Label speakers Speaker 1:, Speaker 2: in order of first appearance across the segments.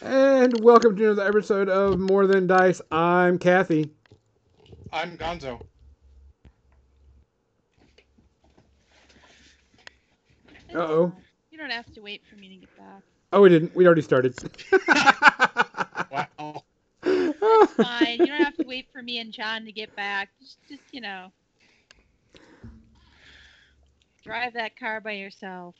Speaker 1: And welcome to another episode of More Than Dice. I'm Kathy.
Speaker 2: I'm Gonzo.
Speaker 1: Uh oh.
Speaker 3: You don't have to wait for me to get back.
Speaker 1: Oh, we didn't. We already started.
Speaker 2: Wow.
Speaker 3: It's fine. you don't have to wait for me and John to get back. Just, just you know, drive that car by yourself.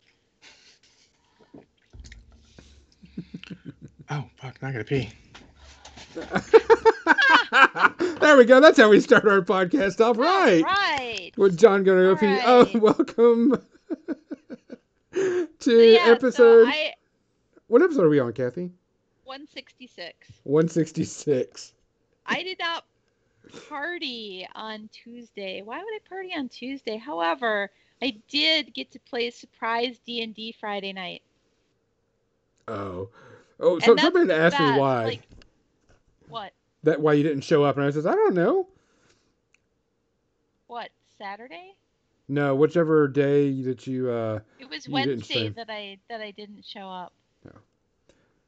Speaker 2: Oh fuck! Not gonna pee.
Speaker 1: there we go. That's how we start our podcast off. Right.
Speaker 3: Right.
Speaker 1: With John going to go pee. Oh, welcome to
Speaker 3: So, yeah, so
Speaker 1: episode.
Speaker 3: I
Speaker 1: What episode are we on, Kathy?
Speaker 3: 166.
Speaker 1: 166.
Speaker 3: I did not party on Tuesday. Why would I party on Tuesday? However, I did get to play a surprise D&D Friday night.
Speaker 1: Oh. Oh, so somebody asked me why.
Speaker 3: Like, what?
Speaker 1: that why you didn't show up, and I says, I don't know.
Speaker 3: What? Saturday?
Speaker 1: No, whichever day that you uh
Speaker 3: It was Wednesday that I that I didn't show up.
Speaker 1: No.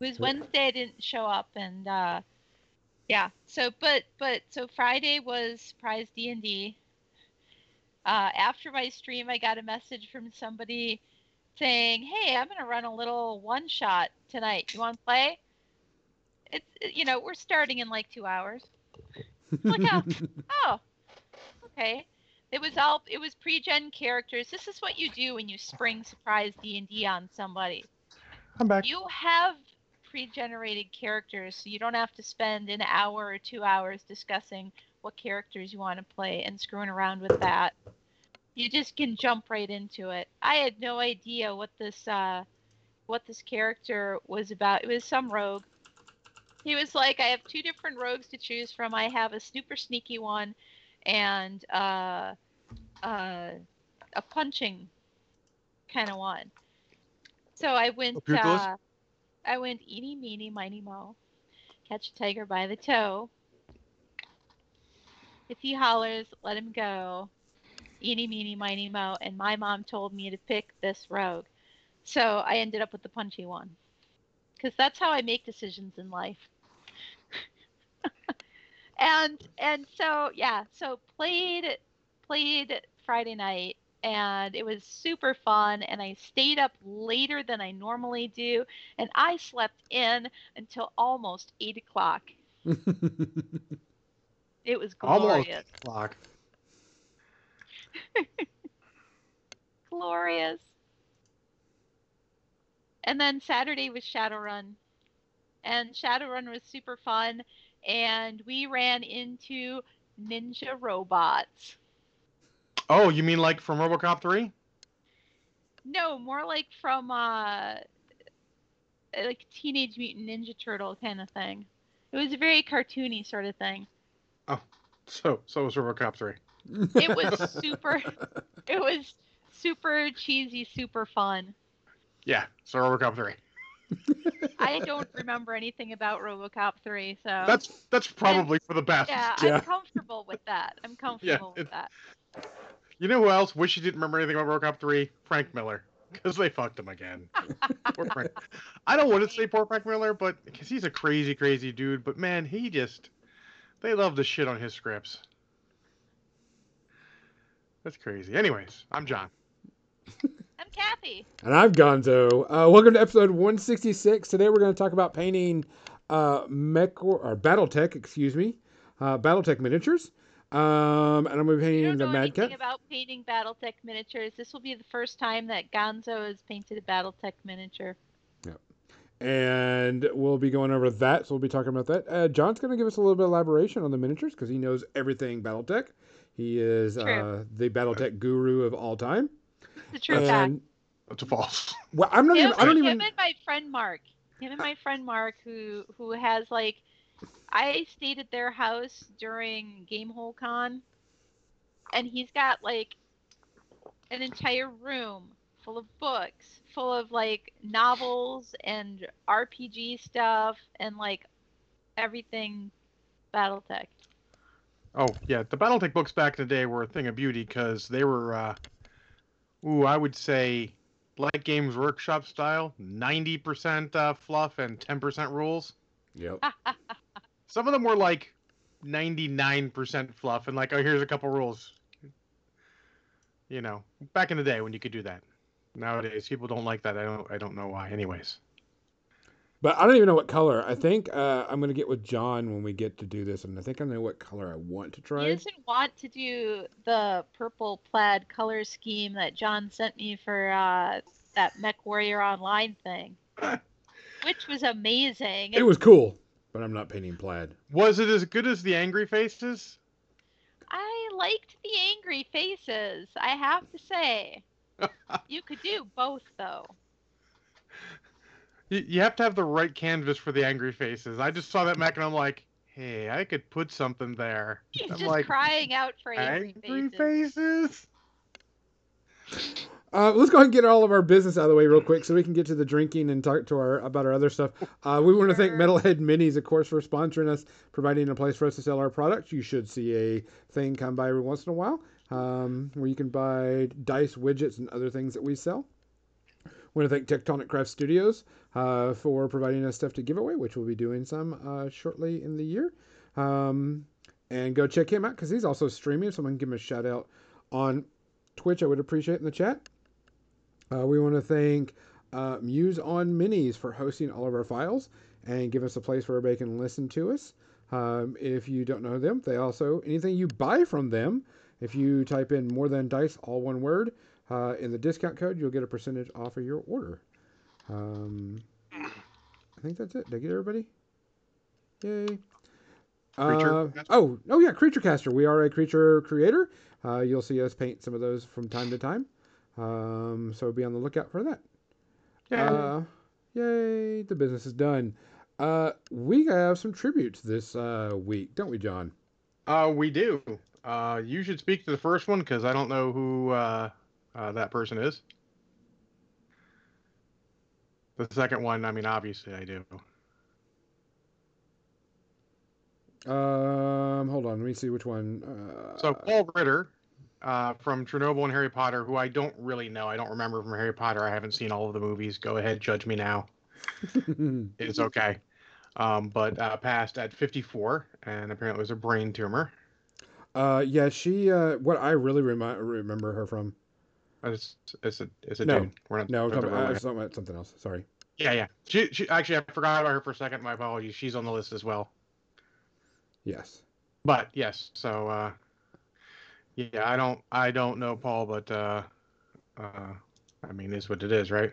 Speaker 3: It was Wednesday I didn't show up and uh yeah. So but but so Friday was prize D and D. Uh after my stream I got a message from somebody saying, Hey, I'm gonna run a little one shot tonight. You wanna play? It's you know, we're starting in like two hours. Look out. Oh, okay. It was all it was pre-gen characters. This is what you do when you spring surprise D and D on somebody.
Speaker 2: I'm back.
Speaker 3: You have pre-generated characters, so you don't have to spend an hour or two hours discussing what characters you want to play and screwing around with that. You just can jump right into it. I had no idea what this uh, what this character was about. It was some rogue. He was like, I have two different rogues to choose from. I have a super sneaky one and uh, uh, a punching kind of one. So I went. Uh, I went eeny meeny miny mo, catch a tiger by the toe. If he hollers, let him go. Eeny meeny miny mo, and my mom told me to pick this rogue, so I ended up with the punchy one, because that's how I make decisions in life. and and so yeah, so played played Friday night and it was super fun and I stayed up later than I normally do and I slept in until almost eight o'clock. It was
Speaker 2: Almost
Speaker 3: glorious. Glorious. And then Saturday was Shadowrun. And Shadowrun was super fun and we ran into ninja robots.
Speaker 2: Oh, you mean like from RoboCop 3?
Speaker 3: No, more like from uh like Teenage Mutant Ninja Turtle kind of thing. It was a very cartoony sort of thing.
Speaker 2: Oh, so, so was RoboCop 3.
Speaker 3: It was super it was super cheesy, super fun.
Speaker 2: Yeah, so RoboCop 3.
Speaker 3: I don't remember anything about RoboCop 3, so
Speaker 2: That's that's probably for the best.
Speaker 3: yeah,
Speaker 1: Yeah.
Speaker 3: I'm comfortable with that. I'm comfortable with that.
Speaker 2: You know who else? Wish you didn't remember anything about RoboCop 3? Frank Miller, because they fucked him again. poor Frank. I don't want to say poor Frank Miller, but because he's a crazy, crazy dude. But man, he just they love to shit on his scripts. That's crazy. Anyways, I'm John.
Speaker 3: I'm Kathy.
Speaker 1: And I'm Gonzo. Uh, welcome to episode 166. Today we're going to talk about painting uh, mech or, or BattleTech, excuse me, uh, BattleTech miniatures. Um, and I'm going to be
Speaker 3: You
Speaker 1: painting
Speaker 3: don't
Speaker 1: the
Speaker 3: know
Speaker 1: Mad
Speaker 3: anything
Speaker 1: Cat.
Speaker 3: about painting BattleTech miniatures. This will be the first time that Gonzo has painted a BattleTech miniature.
Speaker 1: And we'll be going over that. So we'll be talking about that. Uh, John's going to give us a little bit of elaboration on the miniatures because he knows everything BattleTech. He is uh,
Speaker 3: True.
Speaker 1: the BattleTech guru of all time.
Speaker 3: It's a true fact.
Speaker 1: And
Speaker 2: That's a false.
Speaker 1: well, I'm not
Speaker 3: him,
Speaker 1: even. I don't
Speaker 3: him
Speaker 1: even.
Speaker 3: and my friend Mark. Him and my friend Mark, who who has like, I stayed at their house during Gamehole Con, and he's got like an entire room full of books, full of like novels and RPG stuff and like everything BattleTech.
Speaker 2: Oh yeah, the BattleTech books back in the day were a thing of beauty because they were, uh, ooh, I would say, like Games Workshop style, ninety percent uh, fluff and ten percent rules.
Speaker 1: Yep.
Speaker 2: Some of them were like ninety nine percent fluff and like, oh, here's a couple rules. You know, back in the day when you could do that. Nowadays, people don't like that. I don't. I don't know why. Anyways,
Speaker 1: But I don't even know what color. I think uh, I'm gonna get with John when we get to do this, and I think I know what color I want to
Speaker 3: try.
Speaker 1: try.
Speaker 3: didn't want to do the purple plaid color scheme that John sent me for uh, that Mech Warrior Online thing, which was amazing.
Speaker 1: It was cool, but I'm not painting plaid.
Speaker 2: was it as good as the Angry Faces?
Speaker 3: I liked the angry faces. I have to say, you could do both though.
Speaker 2: You, you have to have the right canvas for the Angry Faces. I just saw that Mac and I'm like, hey, I could put something there.
Speaker 3: He's
Speaker 2: I'm
Speaker 3: just
Speaker 2: like,
Speaker 3: crying out for angry,
Speaker 2: Angry
Speaker 3: faces.
Speaker 2: Faces.
Speaker 1: Uh, let's go ahead and get all of our business out of the way real quick, so we can get to the drinking and talk to our about our other stuff. Uh, we want to thank Metalhead Minis, of course, for sponsoring us, providing a place for us to sell our products. You should see a thing come by every once in a while um, where you can buy dice, widgets, and other things that we sell. Want to thank Tectonic Craft Studios uh, for providing us stuff to give away, which we'll be doing some uh, shortly in the year. Um, and go check him out because he's also streaming. Someone give him a shout out on Twitch, I would appreciate in the chat. Uh, we want to thank uh, Muse on Minis for hosting all of our files and give us a place where everybody can listen to us. Um, if you don't know them, they also anything you buy from them, if you type in more than dice, all one word, uh, in the discount code, you'll get a percentage off of your order. Um, I think that's it. Did I get everybody? Yay. Uh, oh, oh yeah, Creature Caster. We are a creature creator. Uh, you'll see us paint some of those from time to time. Um, so be on the lookout for that.
Speaker 2: Yeah.
Speaker 1: Uh, yay, the business is done. Uh, we have some tributes this uh, week, don't we, John?
Speaker 2: Uh, we do. Uh, you should speak to the first one because I don't know who uh, that person is. The second one, I mean, obviously I do.
Speaker 1: Um, hold on, let me see which one. Uh,
Speaker 2: So Paul Ritter uh, from Chernobyl and Harry Potter, who I don't really know. I don't remember from Harry Potter. I haven't seen all of the movies. Go ahead, judge me now. It's okay. Um, but uh, passed at 54, and apparently it was a brain tumor.
Speaker 1: uh, yeah, she. Uh, what I really remi- remember her from.
Speaker 2: It's it's a it's a
Speaker 1: No.
Speaker 2: dude. We're not.
Speaker 1: No,
Speaker 2: we're
Speaker 1: talking about, I was talking about something else. Sorry.
Speaker 2: yeah, yeah. She she actually I forgot about her for a second. My apologies. She's on the list as well.
Speaker 1: Yes.
Speaker 2: But yes, so uh, yeah, I don't I don't know Paul, but uh, uh, I mean, it's what it is, right?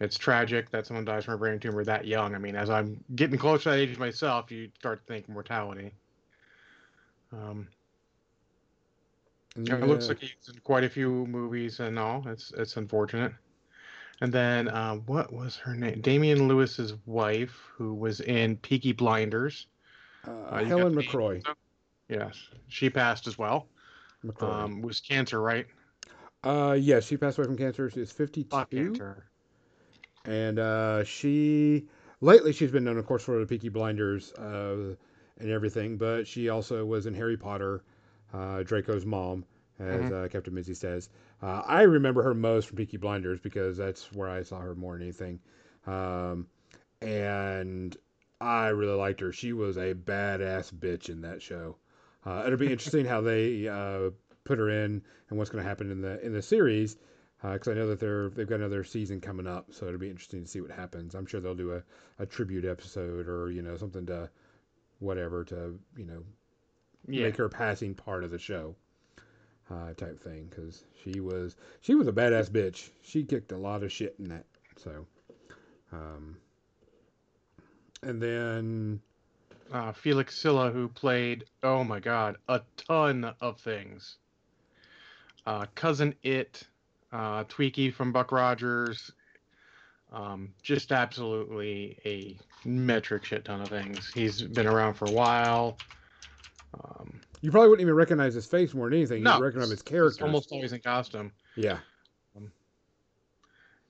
Speaker 2: It's tragic that someone dies from a brain tumor that young. I mean, as I'm getting close to that age myself, you start to think mortality. Um, yeah, It looks like he's in quite a few movies and all. It's it's unfortunate. And then uh, what was her name? Damian Lewis's wife, who was in Peaky Blinders.
Speaker 1: Uh,
Speaker 2: Uh,
Speaker 1: Helen McCrory.
Speaker 2: Yes, she passed as well.
Speaker 1: McCrory.
Speaker 2: Um, was cancer, right?
Speaker 1: uh, yes, she passed away from cancer. She's 52.
Speaker 2: Fuck cancer.
Speaker 1: and uh, she lately she's been known, of course, for the Peaky Blinders uh, and everything. But she also was in Harry Potter, uh, Draco's mom, as
Speaker 2: Mhm.
Speaker 1: uh, Captain Mizzy says. Uh, I remember her most from Peaky Blinders because that's where I saw her more than anything, um, and I really liked her. She was a badass bitch in that show. Uh, it'll be interesting how they uh, put her in and what's going to happen in the in the series because I know that they're they've got another season coming up, so it'll be interesting to see what happens. I'm sure they'll do a, a tribute episode or you know something to whatever to you know
Speaker 2: Yeah.
Speaker 1: make her passing part of the show uh, type thing because she was she was a badass bitch. She kicked a lot of shit in that. So, um, and then
Speaker 2: Uh, Felix Silla, who played, oh my god, a ton of things. Uh, Cousin It, uh, Twiki from Buck Rogers. Um, just absolutely a metric shit ton of things. He's been around for a while. Um,
Speaker 1: you probably wouldn't even recognize his face more than anything.
Speaker 2: no,
Speaker 1: you recognize his character.
Speaker 2: almost always in costume.
Speaker 1: yeah.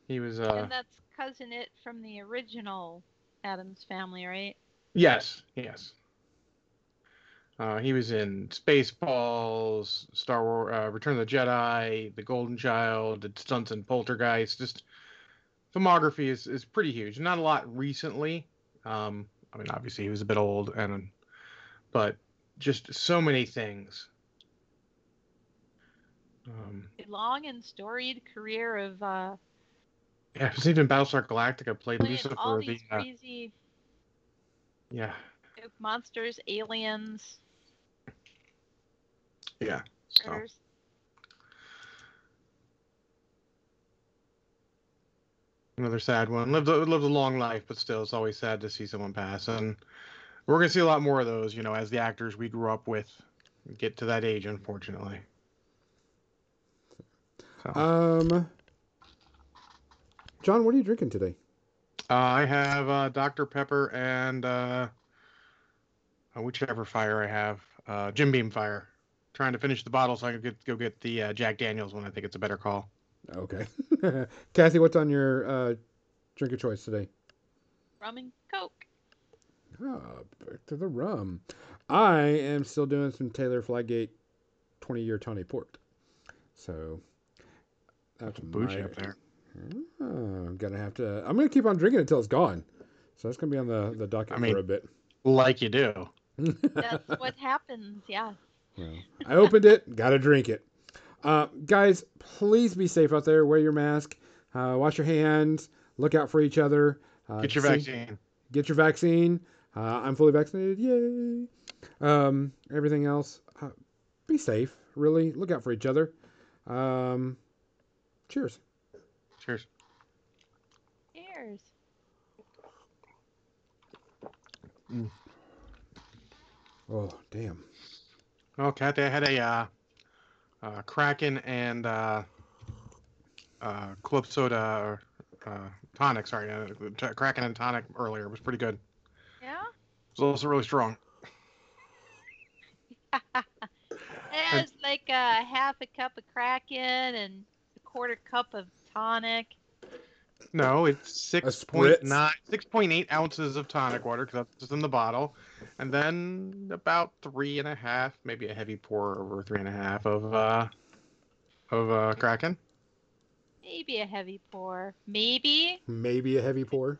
Speaker 2: He was, uh,
Speaker 3: and that's cousin it from the original Addams family, right?
Speaker 2: yes, yes. Uh, he was in Spaceballs, Star Wars, uh, Return of the Jedi, The Golden Child, did stunts in Poltergeist. Just filmography is, is pretty huge. Not a lot recently. Um, I mean, obviously he was a bit old, and but just so many things. Um,
Speaker 3: A long and storied career of uh,
Speaker 2: yeah, even Battlestar Galactica played Lucifer.
Speaker 3: all
Speaker 2: The,
Speaker 3: these
Speaker 2: uh,
Speaker 3: crazy
Speaker 2: yeah,
Speaker 3: monsters, aliens,
Speaker 2: yeah. So. Another sad one. Lived a, lived a long life, but still, it's always sad to see someone pass. And we're gonna see a lot more of those, you know, as the actors we grew up with get to that age, unfortunately. So,
Speaker 1: Um, John, what are you drinking today?
Speaker 2: uh, I have uh, Dr Pepper and uh, uh, whichever fire I have, uh, Jim Beam Fire. Trying to finish the bottle so I can get, go get the uh, Jack Daniels one. I think it's a better call.
Speaker 1: Okay. Kathy, what's on your uh, drink of choice today?
Speaker 3: Rum and Coke.
Speaker 1: Ah, back to the rum. I am still doing some Taylor Fladgate 20 year Tawny Port. So that's
Speaker 2: Bougie
Speaker 1: my-
Speaker 2: up there.
Speaker 1: Ah, I'm gonna have to. I'm gonna keep on drinking until it's gone. So that's gonna be on the the docket
Speaker 2: I mean-
Speaker 1: for a bit.
Speaker 2: Like you do.
Speaker 3: That's what happens. Yeah.
Speaker 1: Well, I opened it, gotta drink it. Uh, guys, please be safe out there. Wear your mask. Uh, wash your hands. Look out for each other. Uh,
Speaker 2: Get your
Speaker 1: see-
Speaker 2: vaccine.
Speaker 1: Get your vaccine. Uh, I'm fully vaccinated. Yay. Um, everything else, uh, be safe. Really, look out for each other. Um, cheers.
Speaker 2: Cheers.
Speaker 3: Cheers.
Speaker 1: Oh, damn.
Speaker 2: Oh, Kathy, I had a uh, uh, Kraken and uh, uh, Club Soda uh, tonic. Sorry, uh, t- Kraken and tonic earlier. It was pretty good.
Speaker 3: Yeah.
Speaker 2: It was also really strong.
Speaker 3: It's like a half a cup of Kraken and a quarter cup of tonic.
Speaker 2: No, it's six point nine, six point eight ounces of tonic water because that's just in the bottle, and then about three and a half, maybe a heavy pour over three and a half of uh, of uh, Kraken.
Speaker 3: Maybe a heavy pour. Maybe.
Speaker 1: Maybe a heavy pour.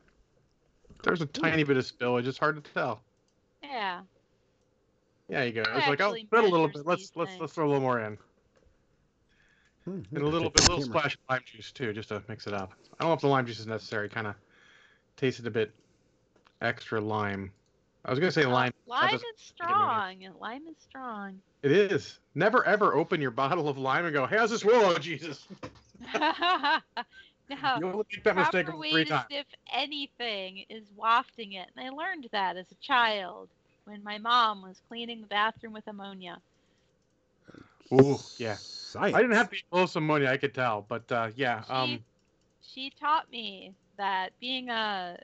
Speaker 2: There's a tiny bit of spillage. It's hard to tell.
Speaker 3: Yeah.
Speaker 2: Yeah, you go.
Speaker 3: Who
Speaker 2: It's like, oh, put a little bit. Let's
Speaker 3: these
Speaker 2: let's
Speaker 3: things?
Speaker 2: let's throw a little more in.
Speaker 1: Hmm,
Speaker 2: And a little bit,
Speaker 1: the
Speaker 2: little splash of lime juice too, just to mix it up. I don't know if the lime juice is necessary. Kind of tasted a bit extra lime. I was gonna say
Speaker 3: Uh,
Speaker 2: lime.
Speaker 3: lime is
Speaker 2: make it
Speaker 3: strong. Lime is strong.
Speaker 2: It is. Never ever open your bottle of lime and go, "Hey, how's this roll? Oh, Jesus!"
Speaker 3: no.
Speaker 2: You only make that mistake
Speaker 3: proper way
Speaker 2: three
Speaker 3: to
Speaker 2: times.
Speaker 3: sniff anything is wafting it. And I learned that as a child when my mom was cleaning the bathroom with ammonia.
Speaker 2: Ooh, yeah.
Speaker 1: Science.
Speaker 2: I didn't have to eat close some money. I could tell, but uh, yeah.
Speaker 3: She,
Speaker 2: Um,
Speaker 3: she taught me that being a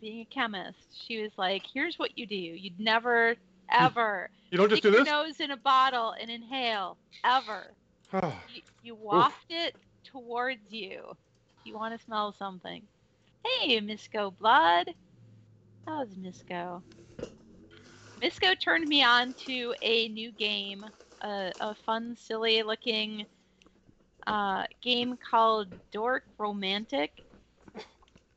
Speaker 3: being a chemist, she was like, "Here's what you do. You'd never ever
Speaker 2: you don't just do
Speaker 3: your
Speaker 2: this.
Speaker 3: nose in a bottle and inhale ever. You, you waft it towards you. You want to smell something. Hey, Misco Blood. How's Misco? Misco turned me on to a new game, a, a fun, silly looking uh, game called Dork Romantic.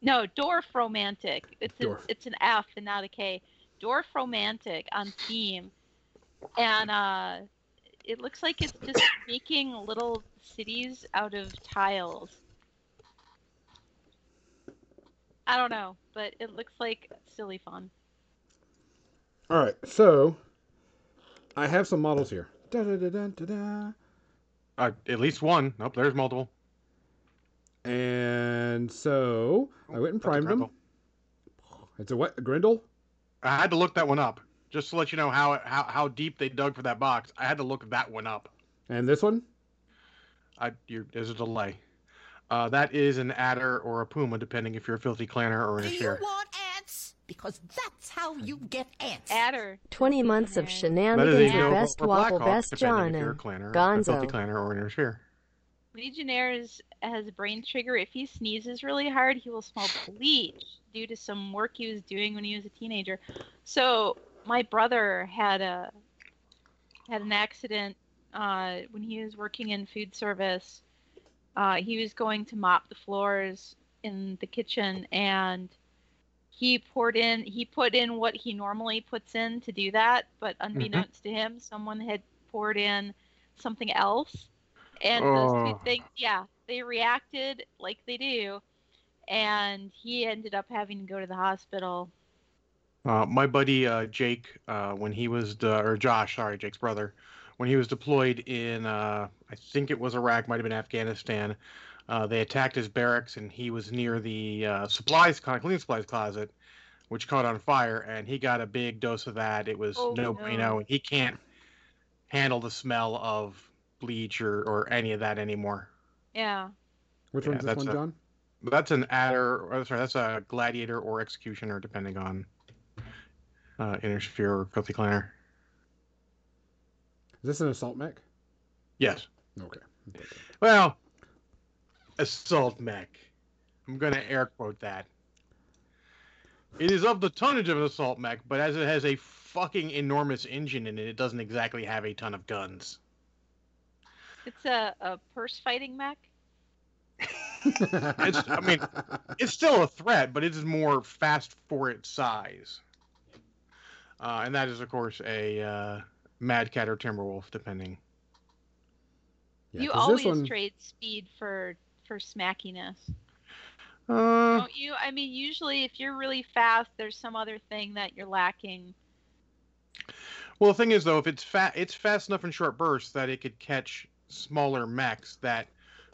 Speaker 3: No, Dwarf Romantic. It's a, it's an F and not a K. Dwarf Romantic on Steam, and uh, it looks like it's just making little cities out of tiles. I don't know, but it looks like silly fun.
Speaker 1: All right, so I have some models here. Da, da, da, da, da, da.
Speaker 2: uh, at least one. Nope, there's multiple.
Speaker 1: And so I went and primed them. It's a what? A Grendel?
Speaker 2: I had to look that one up just to let you know how how how deep they dug for that box. I had to look that one up.
Speaker 1: And this one?
Speaker 2: I you there's a delay. Uh, that is an adder or a puma, depending if you're a filthy clanner or an
Speaker 4: Do you want ants? Because that's how you get ants.
Speaker 3: Adder.
Speaker 5: 20 months of
Speaker 3: Legionnaires.
Speaker 2: That is
Speaker 5: shenanigans
Speaker 2: a
Speaker 5: with best waffle,
Speaker 2: Blackhawk,
Speaker 5: best
Speaker 2: depending if you're a
Speaker 5: Johnny.
Speaker 2: clanner, a
Speaker 5: Gonzo.
Speaker 2: filthy clanner, or an Ashir.
Speaker 3: Legionnaires has a brain trigger. If he sneezes really hard, he will smell bleach due to some work he was doing when he was a teenager. So my brother had a had an accident uh, when he was working in food service. Uh, he was going to mop the floors in the kitchen, and he poured in. He put in what he normally puts in to do that, but unbeknownst to him, someone had poured in something else, and those two
Speaker 2: Oh.
Speaker 3: things, yeah, they reacted like they do, and he ended up having to go to the hospital.
Speaker 2: Uh, my buddy uh, Jake, uh, when he was de- or Josh, sorry, Jake's brother, when he was deployed in, uh, I think it was Iraq, might have been Afghanistan. Uh, they attacked his barracks, and he was near the uh, supplies, cl- cleaning supplies closet, which caught on fire, and he got a big dose of that. It was
Speaker 3: Oh,
Speaker 2: no
Speaker 3: no.
Speaker 2: bueno, and he can't handle the smell of bleach or, or any of that anymore.
Speaker 3: Yeah.
Speaker 1: Which
Speaker 2: Yeah,
Speaker 1: one's this
Speaker 2: that's
Speaker 1: one,
Speaker 2: a-
Speaker 1: John?
Speaker 2: That's an adder, or sorry, that's a gladiator or executioner, depending on uh, Inner Sphere or filthy clanner.
Speaker 1: Is this an assault mech?
Speaker 2: Yes.
Speaker 1: Okay.
Speaker 2: Well, assault mech. I'm gonna air quote that. It is of the tonnage of an assault mech, but as it has a fucking enormous engine in it, it doesn't exactly have a ton of guns.
Speaker 3: It's a, a purse fighting mech.
Speaker 2: It's- I mean- It's still a threat, but it is more fast for its size. Uh, and that is, of course, a uh, Mad Cat or Timberwolf, depending.
Speaker 1: Yeah,
Speaker 3: you
Speaker 1: 'cause this
Speaker 3: always
Speaker 1: one-
Speaker 3: trade speed for for smackiness,
Speaker 2: Uh,
Speaker 3: don't you? I mean, usually if you're really fast, there's some other thing that you're lacking.
Speaker 2: Well, the thing is, though, if it's fat, it's fast enough in short bursts that it could catch smaller mechs that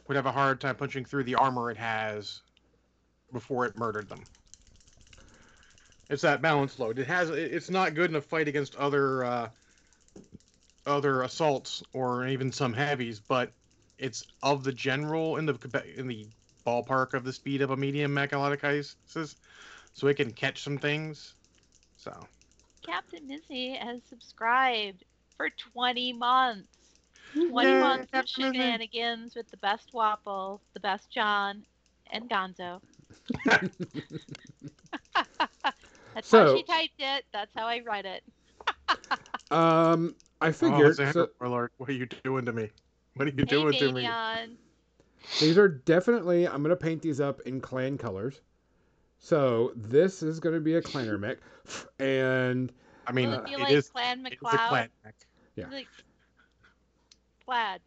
Speaker 2: would have a hard time punching through the armor it has before it murdered them. It's that balance load. It has. It's not good in a fight against other uh, other assaults or even some heavies, but it's of the general in the in the ballpark of the speed of a medium mech in a lot of cases, so it can catch some things. So.
Speaker 3: Captain Mizzy has subscribed for 20 months. 20
Speaker 2: Yay,
Speaker 3: months of
Speaker 2: Captain Mizzy.
Speaker 3: shenanigans with the best Wapple, the best John, and Gonzo. That's
Speaker 1: So-
Speaker 3: how she typed it. That's how I read it.
Speaker 1: Um, I
Speaker 2: Oh,
Speaker 1: figured
Speaker 2: Sandra
Speaker 1: so
Speaker 2: Warlord, what are you doing to me? What are you
Speaker 3: Hey,
Speaker 2: doing to me?
Speaker 1: These are definitely. I'm gonna paint these up in clan colors. So this is gonna be a clanner mech, and
Speaker 2: I mean,
Speaker 3: Will it be
Speaker 2: it
Speaker 3: like
Speaker 2: is
Speaker 3: Clan
Speaker 2: it's a clan mech.
Speaker 1: Yeah.
Speaker 3: Like, plaid.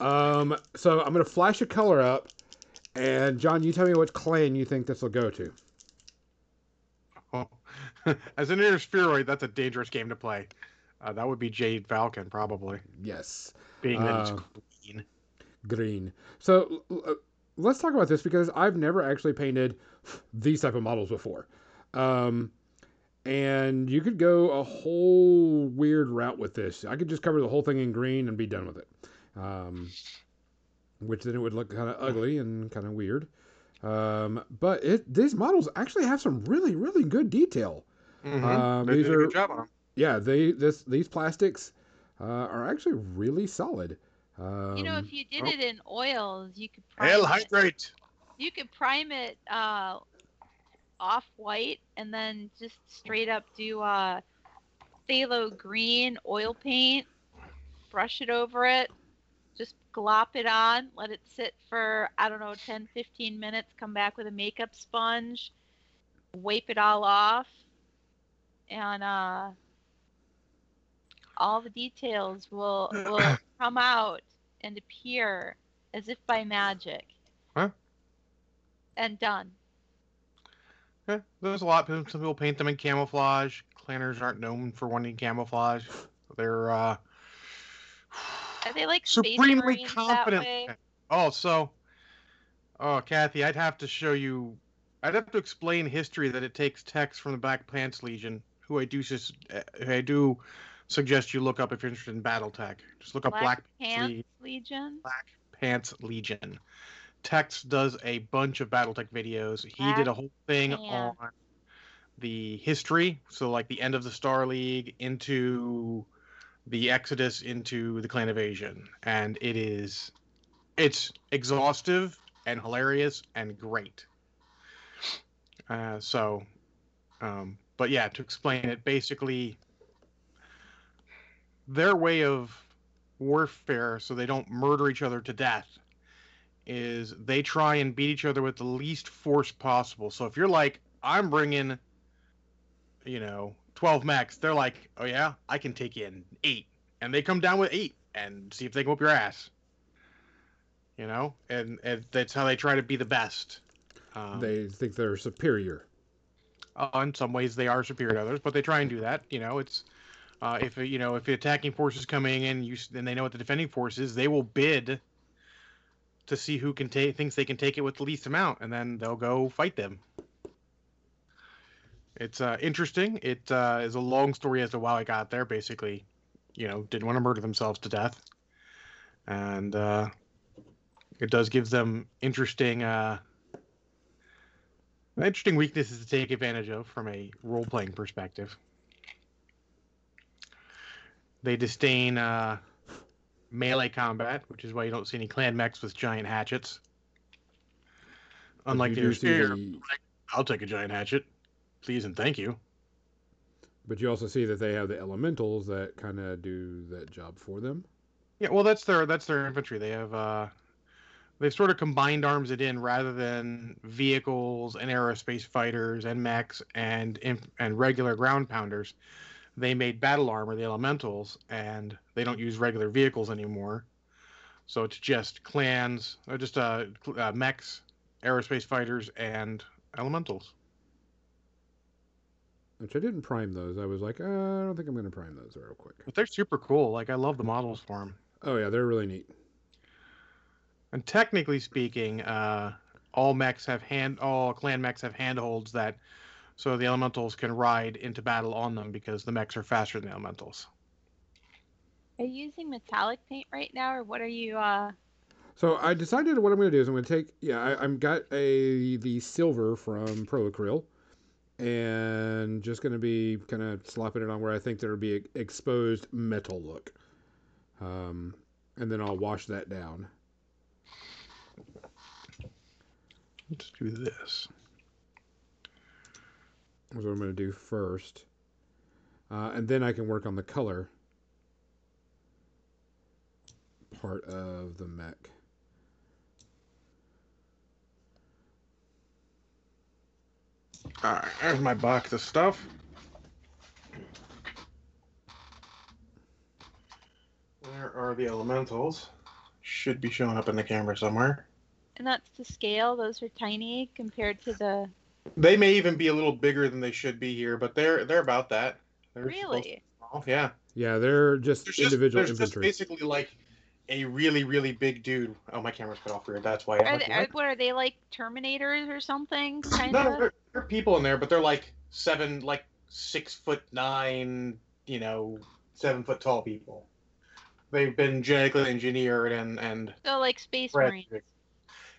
Speaker 1: um, so I'm gonna flash a color up, and John, you tell me which clan you think this will go to.
Speaker 2: Oh. As an interspheroid, that's a dangerous game to play. Uh, that would be Jade Falcon, probably,
Speaker 1: Yes.
Speaker 2: being that
Speaker 1: Uh,
Speaker 2: it's green.
Speaker 1: green. So l- let's talk about this because I've never actually painted these type of models before. Um, and you could go a whole weird route with this. I could just cover the whole thing in green and be done with it. Um, which then it would look kind of ugly and kind of weird. Um, but it these models actually have some really really good detail.
Speaker 2: Mhm.
Speaker 1: um, these are-
Speaker 2: good job on 'em.
Speaker 1: Yeah, they this these plastics uh, are actually really solid. Um,
Speaker 3: You know, if you did
Speaker 2: oh.
Speaker 3: it in oils, you could prime
Speaker 2: Hail
Speaker 3: it.
Speaker 2: hydrate!
Speaker 3: You could prime it uh, off white and then just straight up do uh, phthalo green oil paint, brush it over it, just glop it on, let it sit for, I don't know, 10, 15 minutes, come back with a makeup sponge, wipe it all off, and uh, all the details will, will come out and appear as if by magic.
Speaker 2: Huh?
Speaker 3: And done.
Speaker 2: Yeah, there's a lot. Some people paint them in camouflage. Clanners aren't known for wanting camouflage. They're uh,
Speaker 3: Are they like
Speaker 2: supremely confident. Oh, so, oh, Kathy, I'd have to show you. I'd have to explain history that it takes text from the Black Pants Legion, who I do uh, who I do suggest you look up if you're interested in BattleTech. Just look up
Speaker 3: Black
Speaker 2: Black,
Speaker 3: Pants
Speaker 2: Le-
Speaker 3: Legion?
Speaker 2: Black Pants Legion. Tex does a bunch of BattleTech videos. He did a whole thing
Speaker 3: Pants.
Speaker 2: on the history, so like the end of the Star League into the Exodus into the Clan Invasion, and it is it's exhaustive and hilarious and great. Uh, so, um, but yeah, to explain it, basically, their way of warfare, so they don't murder each other to death, is they try and beat each other with the least force possible. So if you're like, I'm bringing, you know, 12 mechs, they're like, oh yeah, I can take in eight, and they come down with eight and see if they can whoop your ass. You know, and, and that's how they try to be the best. Um,
Speaker 1: they think they're superior.
Speaker 2: uh, in some ways they are superior to others, but they try and do that. You know, it's uh, if you know if the attacking force is coming in, and you then they know what the defending force is. They will bid to see who can take thinks they can take it with the least amount, and then they'll go fight them. It's uh, interesting. It uh, is a long story as to why I got there. Basically, you know, didn't want to murder themselves to death, and uh, it does give them interesting. Uh, interesting weaknesses to take advantage of from a role playing perspective. They disdain uh, melee combat, which is why you don't see any clan mechs with giant hatchets. Unlike the Spear,
Speaker 1: the-
Speaker 2: I'll take a giant hatchet, please and thank you.
Speaker 1: but you also see that they have the elementals that kind of do that job for them.
Speaker 2: Yeah, well, that's their that's their infantry. They have uh, they've sort of combined arms it in rather than vehicles and aerospace fighters and mechs and and regular ground pounders. They made battle armor, the elementals, and they don't use regular vehicles anymore. So it's just clans, or just uh, uh mechs, aerospace fighters, and elementals.
Speaker 1: Which I didn't prime those. I was like, uh, I don't think I'm going to prime those real quick.
Speaker 2: But they're super cool. Like I love the models for them.
Speaker 1: Oh yeah, they're really neat.
Speaker 2: And technically speaking, uh, all mechs have hand, all clan mechs have handholds that, so the elementals can ride into battle on them because the mechs are faster than the elementals.
Speaker 3: Are you using metallic paint right now, or what are you? uh
Speaker 1: So I decided what I'm going to do is I'm going to take yeah I, I'm got a the silver from Pro Acryl, and just going to be kind of slopping it on where I think there'll be a exposed metal look, um, and then I'll wash that down.
Speaker 2: Let's do this.
Speaker 1: That's what I'm going to do first, uh, and then I can work on the color part of the mech.
Speaker 2: All right, there's my box of stuff. Where are the elementals? Should be showing up in the camera somewhere.
Speaker 3: And that's the scale. Those are tiny compared to the.
Speaker 2: They may even be a little bigger than they should be here, but they're they're about that. They're supposed to
Speaker 3: Really?
Speaker 2: small, Yeah.
Speaker 1: Yeah, they're just
Speaker 2: There's just,
Speaker 1: individual
Speaker 2: there's just
Speaker 1: infantry.
Speaker 2: basically like a really, really big dude. Oh, my camera's cut off weird. That's why.
Speaker 3: Are they, are, what are they like Terminators or something? Kind
Speaker 2: no,
Speaker 3: of.
Speaker 2: no, there, there are people in there, but they're like seven, like six foot nine, you know, seven foot tall people. They've been genetically engineered and and
Speaker 3: So like Space
Speaker 2: bred
Speaker 3: Marines.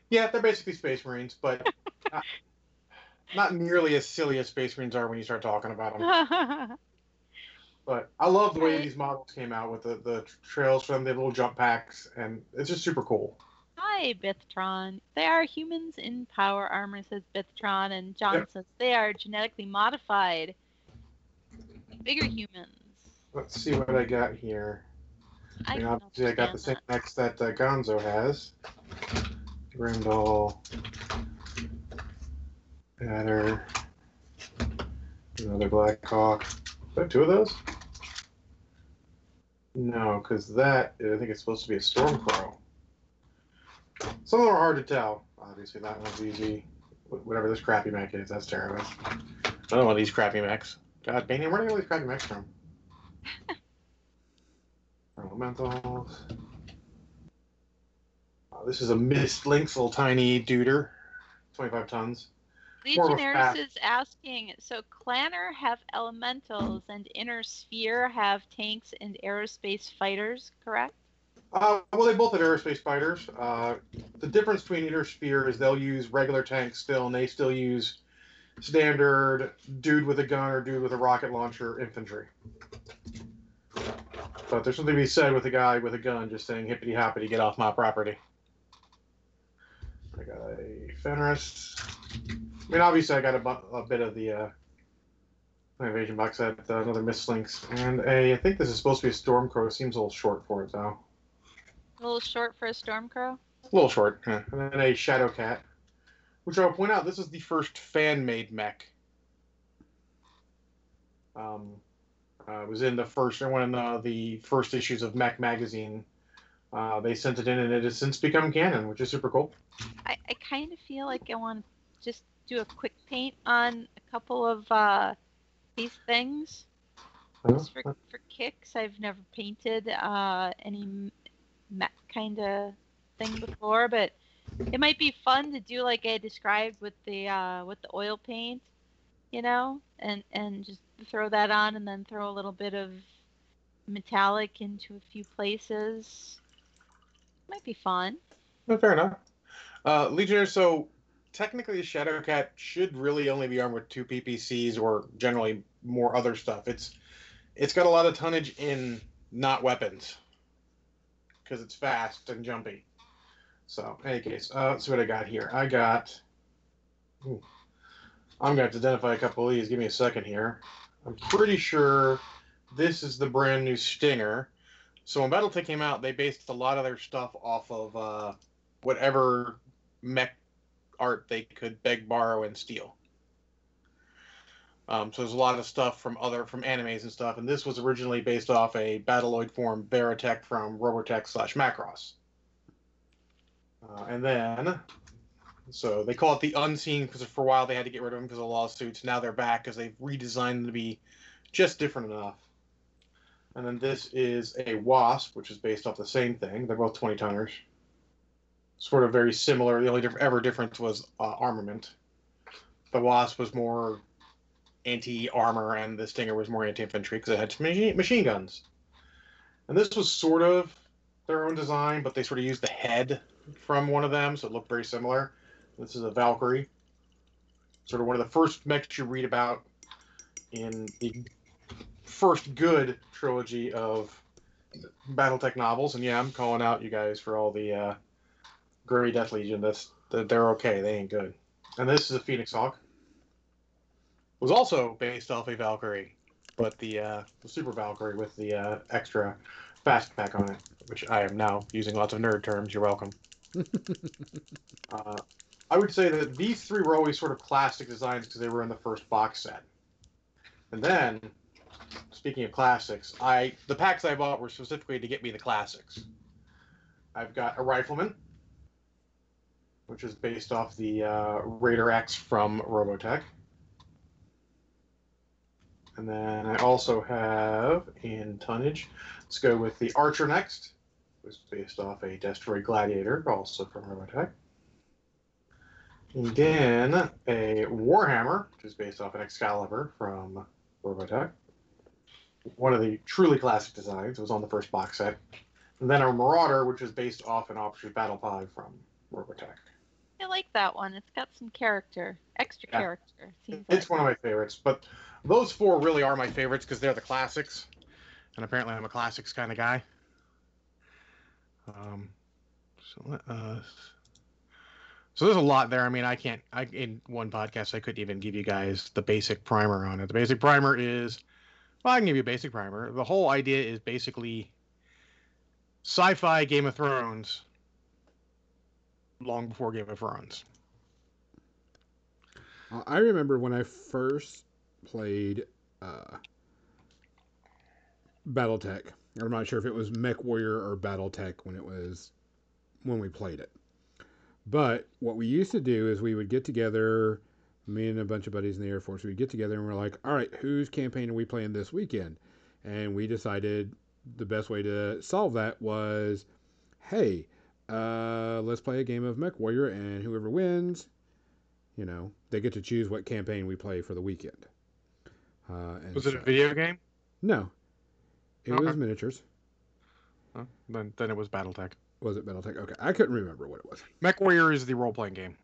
Speaker 2: Yeah, they're basically space marines, but not, nearly as silly as space marines are when you start talking about them. But I love the way these models came out with the, the trails from the little jump packs, and it's just super cool.
Speaker 3: Hi, Bithtron. They are humans in power armor, says Bithtron, and John says they are genetically modified. Bigger humans.
Speaker 2: Let's see what I got here.
Speaker 3: I
Speaker 2: I mean, obviously, I got the same mechs that uh, Gonzo has. Grendel. Another Black Hawk. Is that two of those? No, because that, I think it's supposed to be a Stormcrow. Some of them are hard to tell. Obviously, that one's easy. Whatever this crappy mech is, that's terrible. Another one of these crappy mechs. God, Banian, where are all these crappy mechs from? Elementals. Uh, this is a Mist little tiny duder. 25 tons.
Speaker 3: Legionnaires is asking, so Clanner have elementals and Inner Sphere have tanks and aerospace fighters, correct?
Speaker 2: Uh, well, they both have aerospace fighters. Uh, the difference between Inner Sphere is they'll use regular tanks still, and they still use standard dude with a gun or dude with a rocket launcher infantry. But there's something to be said with a guy with a gun just saying hippity hoppity, get off my property. I got a Fenris. I mean, obviously, I got a, bu- a bit of the uh, Invasion box set, uh, another Mist Lynx, and a. I think this is supposed to be a Stormcrow. Seems a little short for it though.
Speaker 3: A little short for a Stormcrow.
Speaker 2: A little short. Yeah. And then a Shadow Cat, which I'll point out this is the first fan-made mech. Um, uh, it was in the first one of the, the first issues of Mech magazine. Uh, they sent it in, and it has since become canon, which is super cool.
Speaker 3: I, I kind of feel like I want to just do a quick paint on a couple of uh, these things. Just for, for kicks, I've never painted uh, any mech kind of thing before, but it might be fun to do like I described with the uh, with the oil paint, you know, and and just throw that on, and then throw a little bit of metallic into a few places. Might be fun.
Speaker 2: Well, fair enough. Uh, Legionnaire, so technically the Shadowcat should really only be armed with two PPCs or generally more other stuff. It's it's got a lot of tonnage in not weapons because it's fast and jumpy. So, any case, uh, let's see what I got here. I got. Ooh, I'm going to to identify a couple of these. Give me a second here. I'm pretty sure this is the brand new Stinger. So when Battletech came out, they based a lot of their stuff off of uh, whatever mech art they could beg, borrow, and steal. Um, so there's a lot of stuff from other from animes and stuff, and this was originally based off a Battloid form Veritech from Robotech slash Macross. Uh, and then, so they call it the Unseen because for a while they had to get rid of them because of lawsuits. Now they're back because they've redesigned them to be just different enough. And then this is a Wasp, which is based off the same thing. They're both 20 tonners. Sort of very similar. The only diff- ever difference was uh, armament. The Wasp was more anti armor, and the Stinger was more anti infantry because it had machine, machine guns. And this was sort of their own design, but they sort of used the head from one of them, so it looked very similar. This is a Valkyrie. Sort of one of the first mechs you read about in the first good trilogy of BattleTech novels. And yeah, I'm calling out you guys for all the uh, Gray Death Legion. That's that they're okay. They ain't good. And this is a Phoenix Hawk. It was also based off a Valkyrie, but the uh, the Super Valkyrie with the uh, extra fast pack on it, which I am now using lots of nerd terms. You're welcome. uh, I would say that these three were always sort of classic designs because they were in the first box set. And then, speaking of classics, I the packs I bought were specifically to get me the classics. I've got a rifleman, which is based off the uh, Raider X from Robotech. And then I also have in tonnage, let's go with the Archer next. It was based off a Destroid Gladiator, also from Robotech. And then a Warhammer, which is based off an Excalibur from Robotech. One of the truly classic designs. It was on the first box set. And then a Marauder, which is based off an Officer's Battle Pod from Robotech.
Speaker 3: I like that one. It's got some character, extra
Speaker 2: Yeah.
Speaker 3: character. Seems
Speaker 2: It's
Speaker 3: like.
Speaker 2: one of my favorites, but those four really are my favorites because they're the classics, and apparently I'm a classics kind of guy. Um, so let us. So there's a lot there. I mean, I can't. I in one podcast I couldn't even give you guys the basic primer on it. The basic primer is, well, I can give you a basic primer. The whole idea is basically sci-fi Game of Thrones, long before Game of Thrones.
Speaker 1: Uh, I remember when I first played uh, BattleTech. I'm not sure if it was Mech Warrior or BattleTech when it was when we played it. But what we used to do is we would get together, me and a bunch of buddies in the Air Force, we'd get together and we're like, all right, whose campaign are we playing this weekend? And we decided the best way to solve that was, hey, uh, let's play a game of Mech Warrior, and whoever wins, you know, they get to choose what campaign we play for the weekend. Uh, and
Speaker 2: Was it a video game?
Speaker 1: No, it
Speaker 2: Okay.
Speaker 1: was miniatures.
Speaker 2: Oh, then, then it was BattleTech.
Speaker 1: Was it BattleTech? Okay, I couldn't remember what it was.
Speaker 2: Mech Warrior is the role playing game.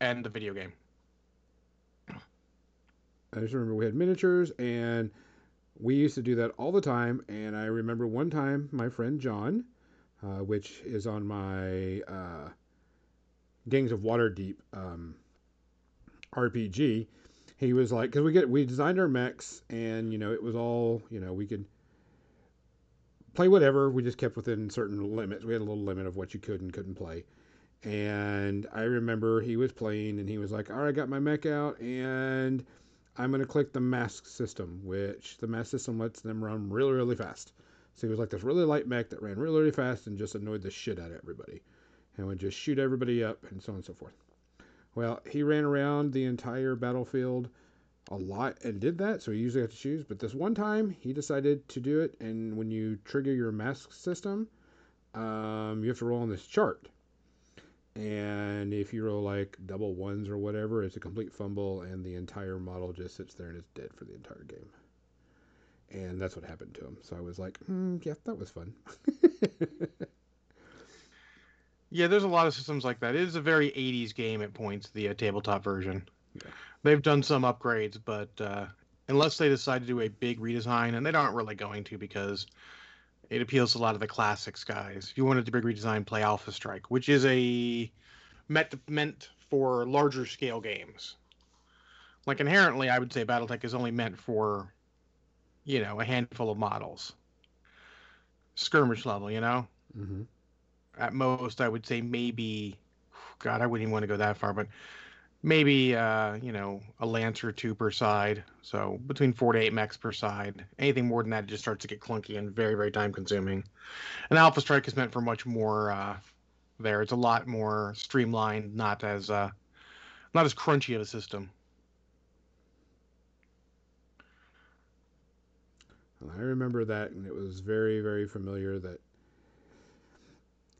Speaker 2: And the video game.
Speaker 1: I just remember we had miniatures, and we used to do that all the time. And I remember one time my friend John, uh, which is on my uh, Gangs of Waterdeep um, RPG, he was like, because we get we designed our mechs, and you know it was all you know we could play whatever. We just kept within certain limits. We had a little limit of what you could and couldn't play. And I remember he was playing, and he was like, "All right, I got my mech out, and I'm gonna click the MASC system, which the MASC system lets them run really, really fast." So he was like this really light mech that ran really, really fast and just annoyed the shit out of everybody, and would just shoot everybody up and so on and so forth. Well, he ran around the entire battlefield a lot and did that, so he usually had to choose. But this one time, he decided to do it, and when you trigger your MASC system, um, you have to roll on this chart. And if you roll like double ones or whatever, it's a complete fumble, and the entire model just sits there and is dead for the entire game. And that's what happened to him. So I was like, hmm, yeah, that was fun.
Speaker 2: Yeah, there's a lot of systems like that. It is a very 80s game at points, the uh, tabletop version.
Speaker 1: Yeah.
Speaker 2: They've done some upgrades, but uh, unless they decide to do a big redesign, and they aren't really going to because it appeals to a lot of the classics guys. If you wanted to big redesign, play Alpha Strike, which is a met, meant for larger scale games. Like inherently, I would say BattleTech is only meant for, you know, a handful of models. Skirmish level, you know?
Speaker 1: Hmm
Speaker 2: at most i would say maybe god i wouldn't even want to go that far but maybe uh you know a lance or two per side so between four to eight mechs per side. Anything more than that it just starts to get clunky and very very time consuming. And alpha strike is meant for much more uh there. It's a lot more streamlined not as uh not as crunchy of a system
Speaker 1: I remember that, and it was very, very familiar. That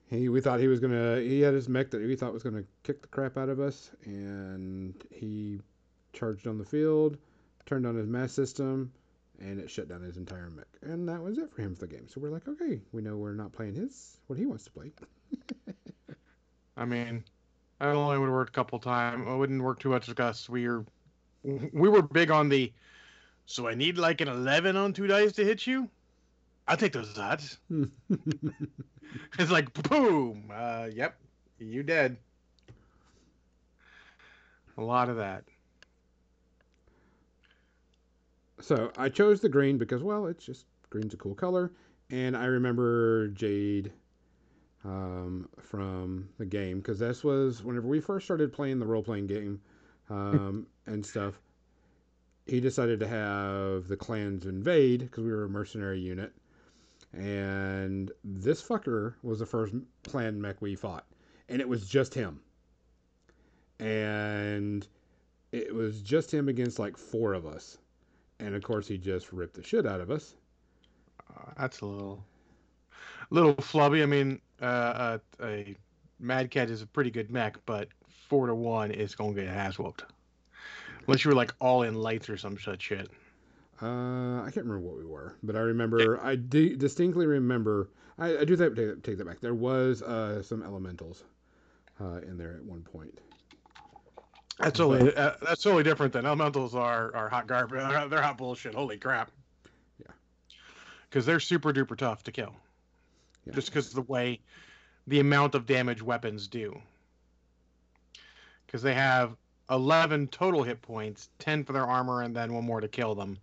Speaker 1: he, we thought he was gonna. He had his mech that we thought was gonna kick the crap out of us, and he charged on the field, turned on his mass system, and it shut down his entire mech. And that was it for him for the game. So we're like, okay, we know we're not playing his what he wants to play.
Speaker 2: I mean, I only would work a couple times. It wouldn't work too much with us. We were we were big on the. So I need like an eleven on two dice to hit you. I'll take those odds. It's like boom. Uh, yep, you dead. A lot of that.
Speaker 1: So I chose the green because, well, it's just green's a cool color, and I remember Jade um, from the game because this was whenever we first started playing the role playing game um, and stuff. He decided to have the clans invade because we were a mercenary unit, and this fucker was the first clan mech we fought, and it was just him, and it was just him against like four of us and of course he just ripped the shit out of us.
Speaker 2: Uh, that's a little, little flubby. I mean, uh, uh, a Mad Cat is a pretty good mech, but four to one is going to get ass whooped. Unless you were like all in lights or some such shit.
Speaker 1: Uh, I can't remember what we were, but I remember I di- distinctly remember. I, I do that take, take that back. There was uh, some elementals uh, in there at one point.
Speaker 2: That's totally uh, that's totally different than elementals are are hot garbage. They're hot bullshit. Holy crap.
Speaker 1: Yeah.
Speaker 2: Because they're super duper tough to kill.
Speaker 1: Yeah.
Speaker 2: Just because the way, the amount of damage weapons do. Because they have eleven total hit points, ten for their armor, and then one more to kill them.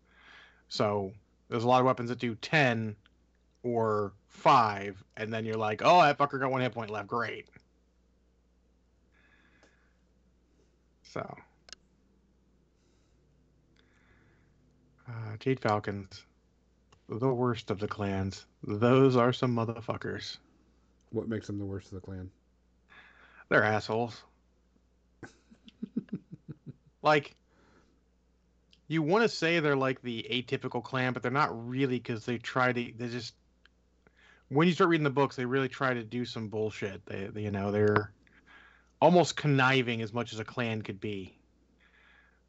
Speaker 2: So there's a lot of weapons that do ten or five, and then you're like, oh, that fucker got one hit point left. Great. So, uh, Jade Falcons, the worst of the clans. Those are some motherfuckers.
Speaker 1: What makes them the worst of the clan?
Speaker 2: They're assholes. Like, you want to say they're like the atypical clan, but they're not really because they try to. They just when you start reading the books, they really try to do some bullshit. They, they you know, they're almost conniving as much as a clan could be.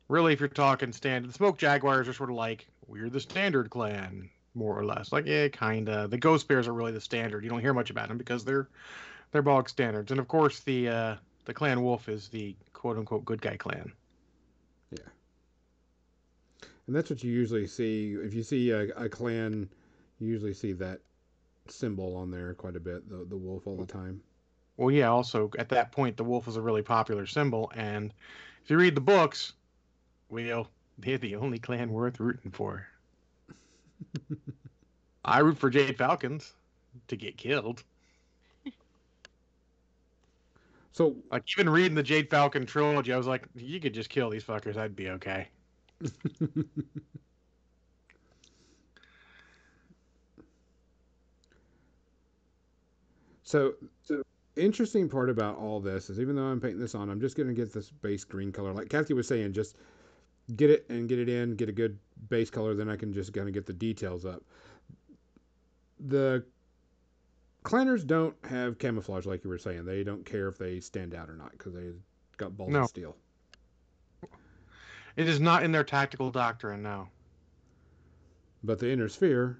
Speaker 2: Really, if you're talking standard, the Smoke Jaguars are sort of like we're the standard clan, more or less. Like, yeah, kinda. The Ghost Bears are really the standard. You don't hear much about them because they're they're bog standards. And of course, the uh, the Clan Wolf is the quote unquote good guy clan.
Speaker 1: And that's what you usually see. If you see a, a clan, you usually see that symbol on there quite a bit, the, the wolf all the time.
Speaker 2: Well, yeah. Also, at that point, the wolf was a really popular symbol, and if you read the books, well, they're the only clan worth rooting for. I root for Jade Falcons to get killed.
Speaker 1: So
Speaker 2: Like even reading the Jade Falcon trilogy, I was like, you could just kill these fuckers, I'd be okay.
Speaker 1: So, so interesting part about all this is even though I'm painting this on, I'm just going to get this base green color. Like Kathy was saying, just get it and get it in, get a good base color, then I can just kind of get the details up. The clanners don't have camouflage like you were saying. They don't care if they stand out or not because they got balls
Speaker 2: No.
Speaker 1: of steel.
Speaker 2: It is not in their tactical doctrine now.
Speaker 1: But the inner sphere,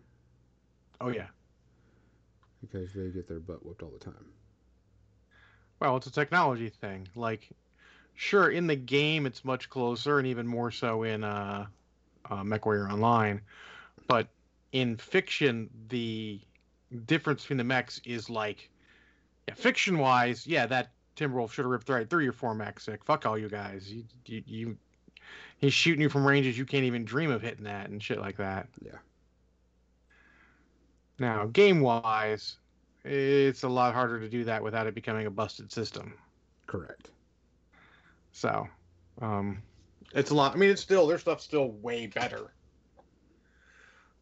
Speaker 2: Oh yeah.
Speaker 1: because they get their butt whooped all the time.
Speaker 2: Well, it's a technology thing. Like, sure, in the game it's much closer, and even more so in uh, uh, MechWarrior Online. But in fiction, the difference between the mechs is like, yeah, fiction-wise, yeah, that Timberwolf should have ripped right through your four mech sick. Fuck all you guys. You, you, you, he's shooting you from ranges you can't even dream of hitting that and shit like that.
Speaker 1: Yeah.
Speaker 2: Now, game-wise, it's a lot harder to do that without it becoming a busted system.
Speaker 1: Correct.
Speaker 2: So, um, it's a lot. I mean, it's still their stuff's still way better.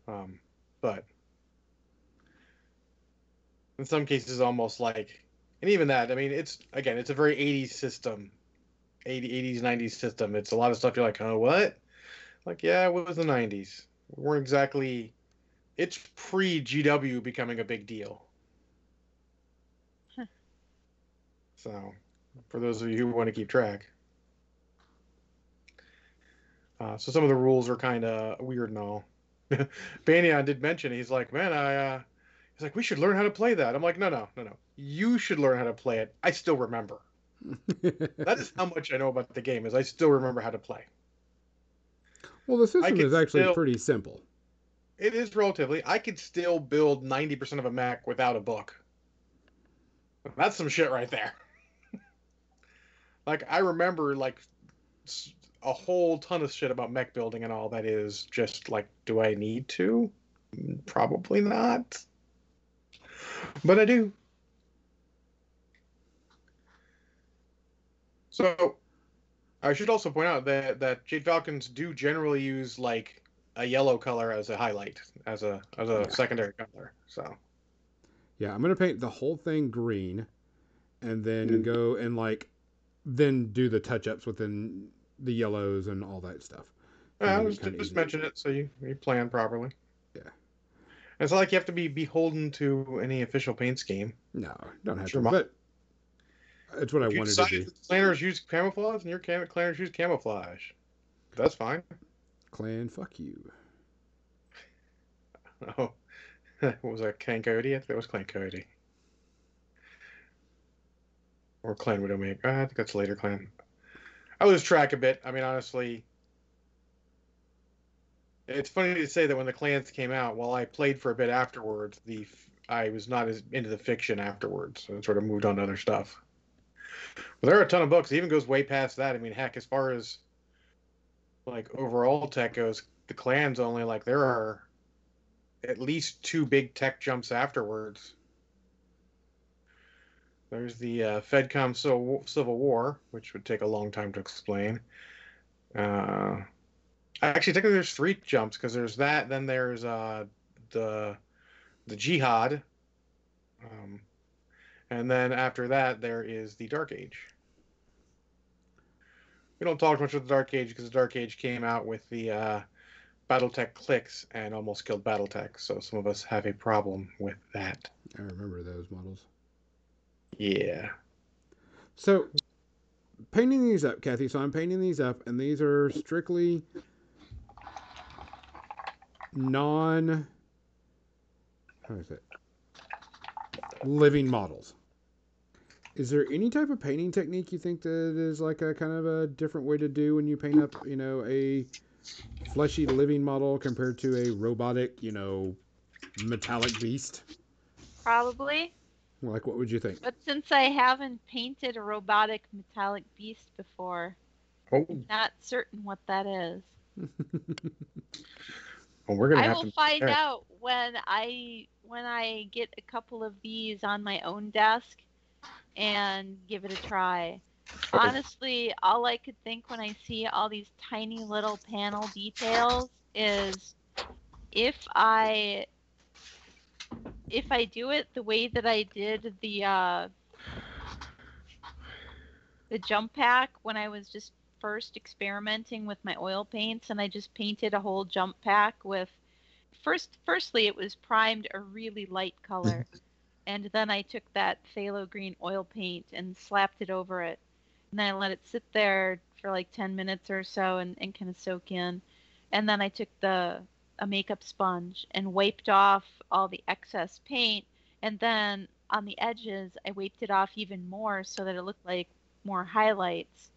Speaker 2: Um, but in some cases, almost like, and even that. I mean, it's again, it's a very '80s system, 80, 80s, '90s system. It's a lot of stuff you're like, oh, what? Like, yeah, it was the '90s. We weren't exactly. It's pre GW becoming a big deal.
Speaker 3: Huh.
Speaker 2: So, for those of you who want to keep track. Uh, so some of the rules are kind of weird and all. Banyan did mention he's like, man, I. Uh, he's like, we should learn how to play that. I'm like, no, no, no, no. You should learn how to play it. I still remember. That is how much I know about the game. Is I still remember how to play.
Speaker 1: well, the system is actually
Speaker 2: still-
Speaker 1: pretty simple.
Speaker 2: It is relatively. I could still build 90% of a mech without a book. That's some shit right there. like I remember like a whole ton of shit about mech building and all that is just like do I need to? Probably not. But I do. So I should also point out that that Jade Falcons do generally use like a yellow color as a highlight, as a as a
Speaker 1: Yeah.
Speaker 2: secondary color. So
Speaker 1: Yeah, I'm gonna paint the whole thing green, and then
Speaker 2: Mm.
Speaker 1: go and like, then do the touch ups within the yellows and all that stuff.
Speaker 2: yeah,
Speaker 1: make it
Speaker 2: just, just mention it so you, you plan properly.
Speaker 1: Yeah.
Speaker 2: And it's not like you have to be beholden to any official paint scheme.
Speaker 1: No, don't have
Speaker 2: Sure,
Speaker 1: to. But it's what I
Speaker 2: you
Speaker 1: wanted
Speaker 2: decide
Speaker 1: to do.
Speaker 2: that Clanners use camouflage, and your cam- clanners use camouflage. That's fine.
Speaker 1: Clan, fuck you.
Speaker 2: Oh, what was that? Clan Cody? I think that was Clan Cody. Or Clan Widowmaker. Ah, I think that's later Clan. I lose track a bit. I mean, honestly, it's funny to say that when the clans came out, while I played for a bit afterwards, the I was not as into the fiction afterwards, and sort of moved on to other stuff. But there are a ton of books. It even goes way past that. I mean, heck, as far as like overall tech goes, the clans only like there are at least two big tech jumps afterwards. There's the uh, FedCom Civil War, which would take a long time to explain. Uh, actually, technically, there's three jumps because there's that. Then there's uh, the the Jihad, um, and then after that there is the Dark Age. We don't talk much about the Dark Age because the Dark Age came out with the uh, BattleTech clicks and almost killed BattleTech. So some of us have a problem with that.
Speaker 1: I remember those models.
Speaker 2: Yeah.
Speaker 1: So, painting these up, Kathy. So I'm painting these up, and these are strictly non. How is it? Living models. Is there any type of painting technique you think that is like a kind of a different way to do when you paint up, you know, a fleshy living model compared to a robotic, you know, metallic beast?
Speaker 3: Probably.
Speaker 1: Like, what would you think?
Speaker 3: But since I haven't painted a robotic metallic beast before,
Speaker 2: Oh,
Speaker 3: not certain what that is.
Speaker 2: Well, we're gonna
Speaker 3: I
Speaker 2: have
Speaker 3: will find
Speaker 2: Alright.
Speaker 3: out when I when I get a couple of these on my own desk and give it a try. Honestly, all I could think when I see all these tiny little panel details is if I if I do it the way that I did the uh, the jump pack when I was just first experimenting with my oil paints and I just painted a whole jump pack with first firstly it was primed a really light color. And then I took that phthalo green oil paint and slapped it over it. And then I let it sit there for like 10 minutes or so and, and kind of soak in. And then I took the a makeup sponge and wiped off all the excess paint. And then on the edges I wiped it off even more so that it looked like more highlights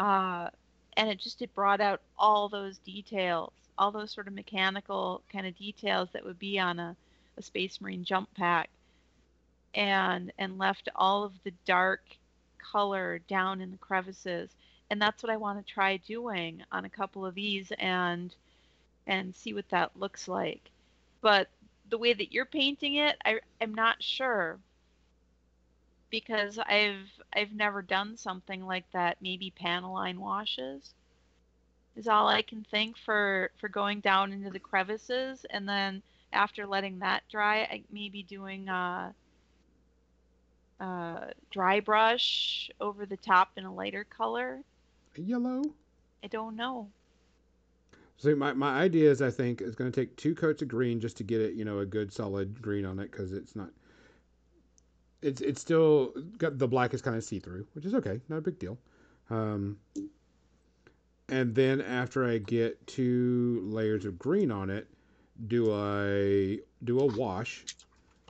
Speaker 3: uh, and it just it brought out all those details all those sort of mechanical kind of details that would be on a, a space marine jump pack and and left all of the dark color down in the crevices. And that's what i want to try doing on a couple of these and and see what that looks like. But the way that you're painting it I, i'm not sure because I've I've never done something like that. Maybe panel line washes is all I can think for for going down into the crevices, and then after letting that dry, I maybe doing a, uh, dry brush over the top in a lighter color.
Speaker 1: Yellow.
Speaker 3: I don't know.
Speaker 1: So my, my idea is I think it's going to take two coats of green just to get it, you know, a good solid green on it because it's not. It's it's still got the black is kind of see through, which is okay, not a big deal. Um, and then after I get two layers of green on it, do I do a wash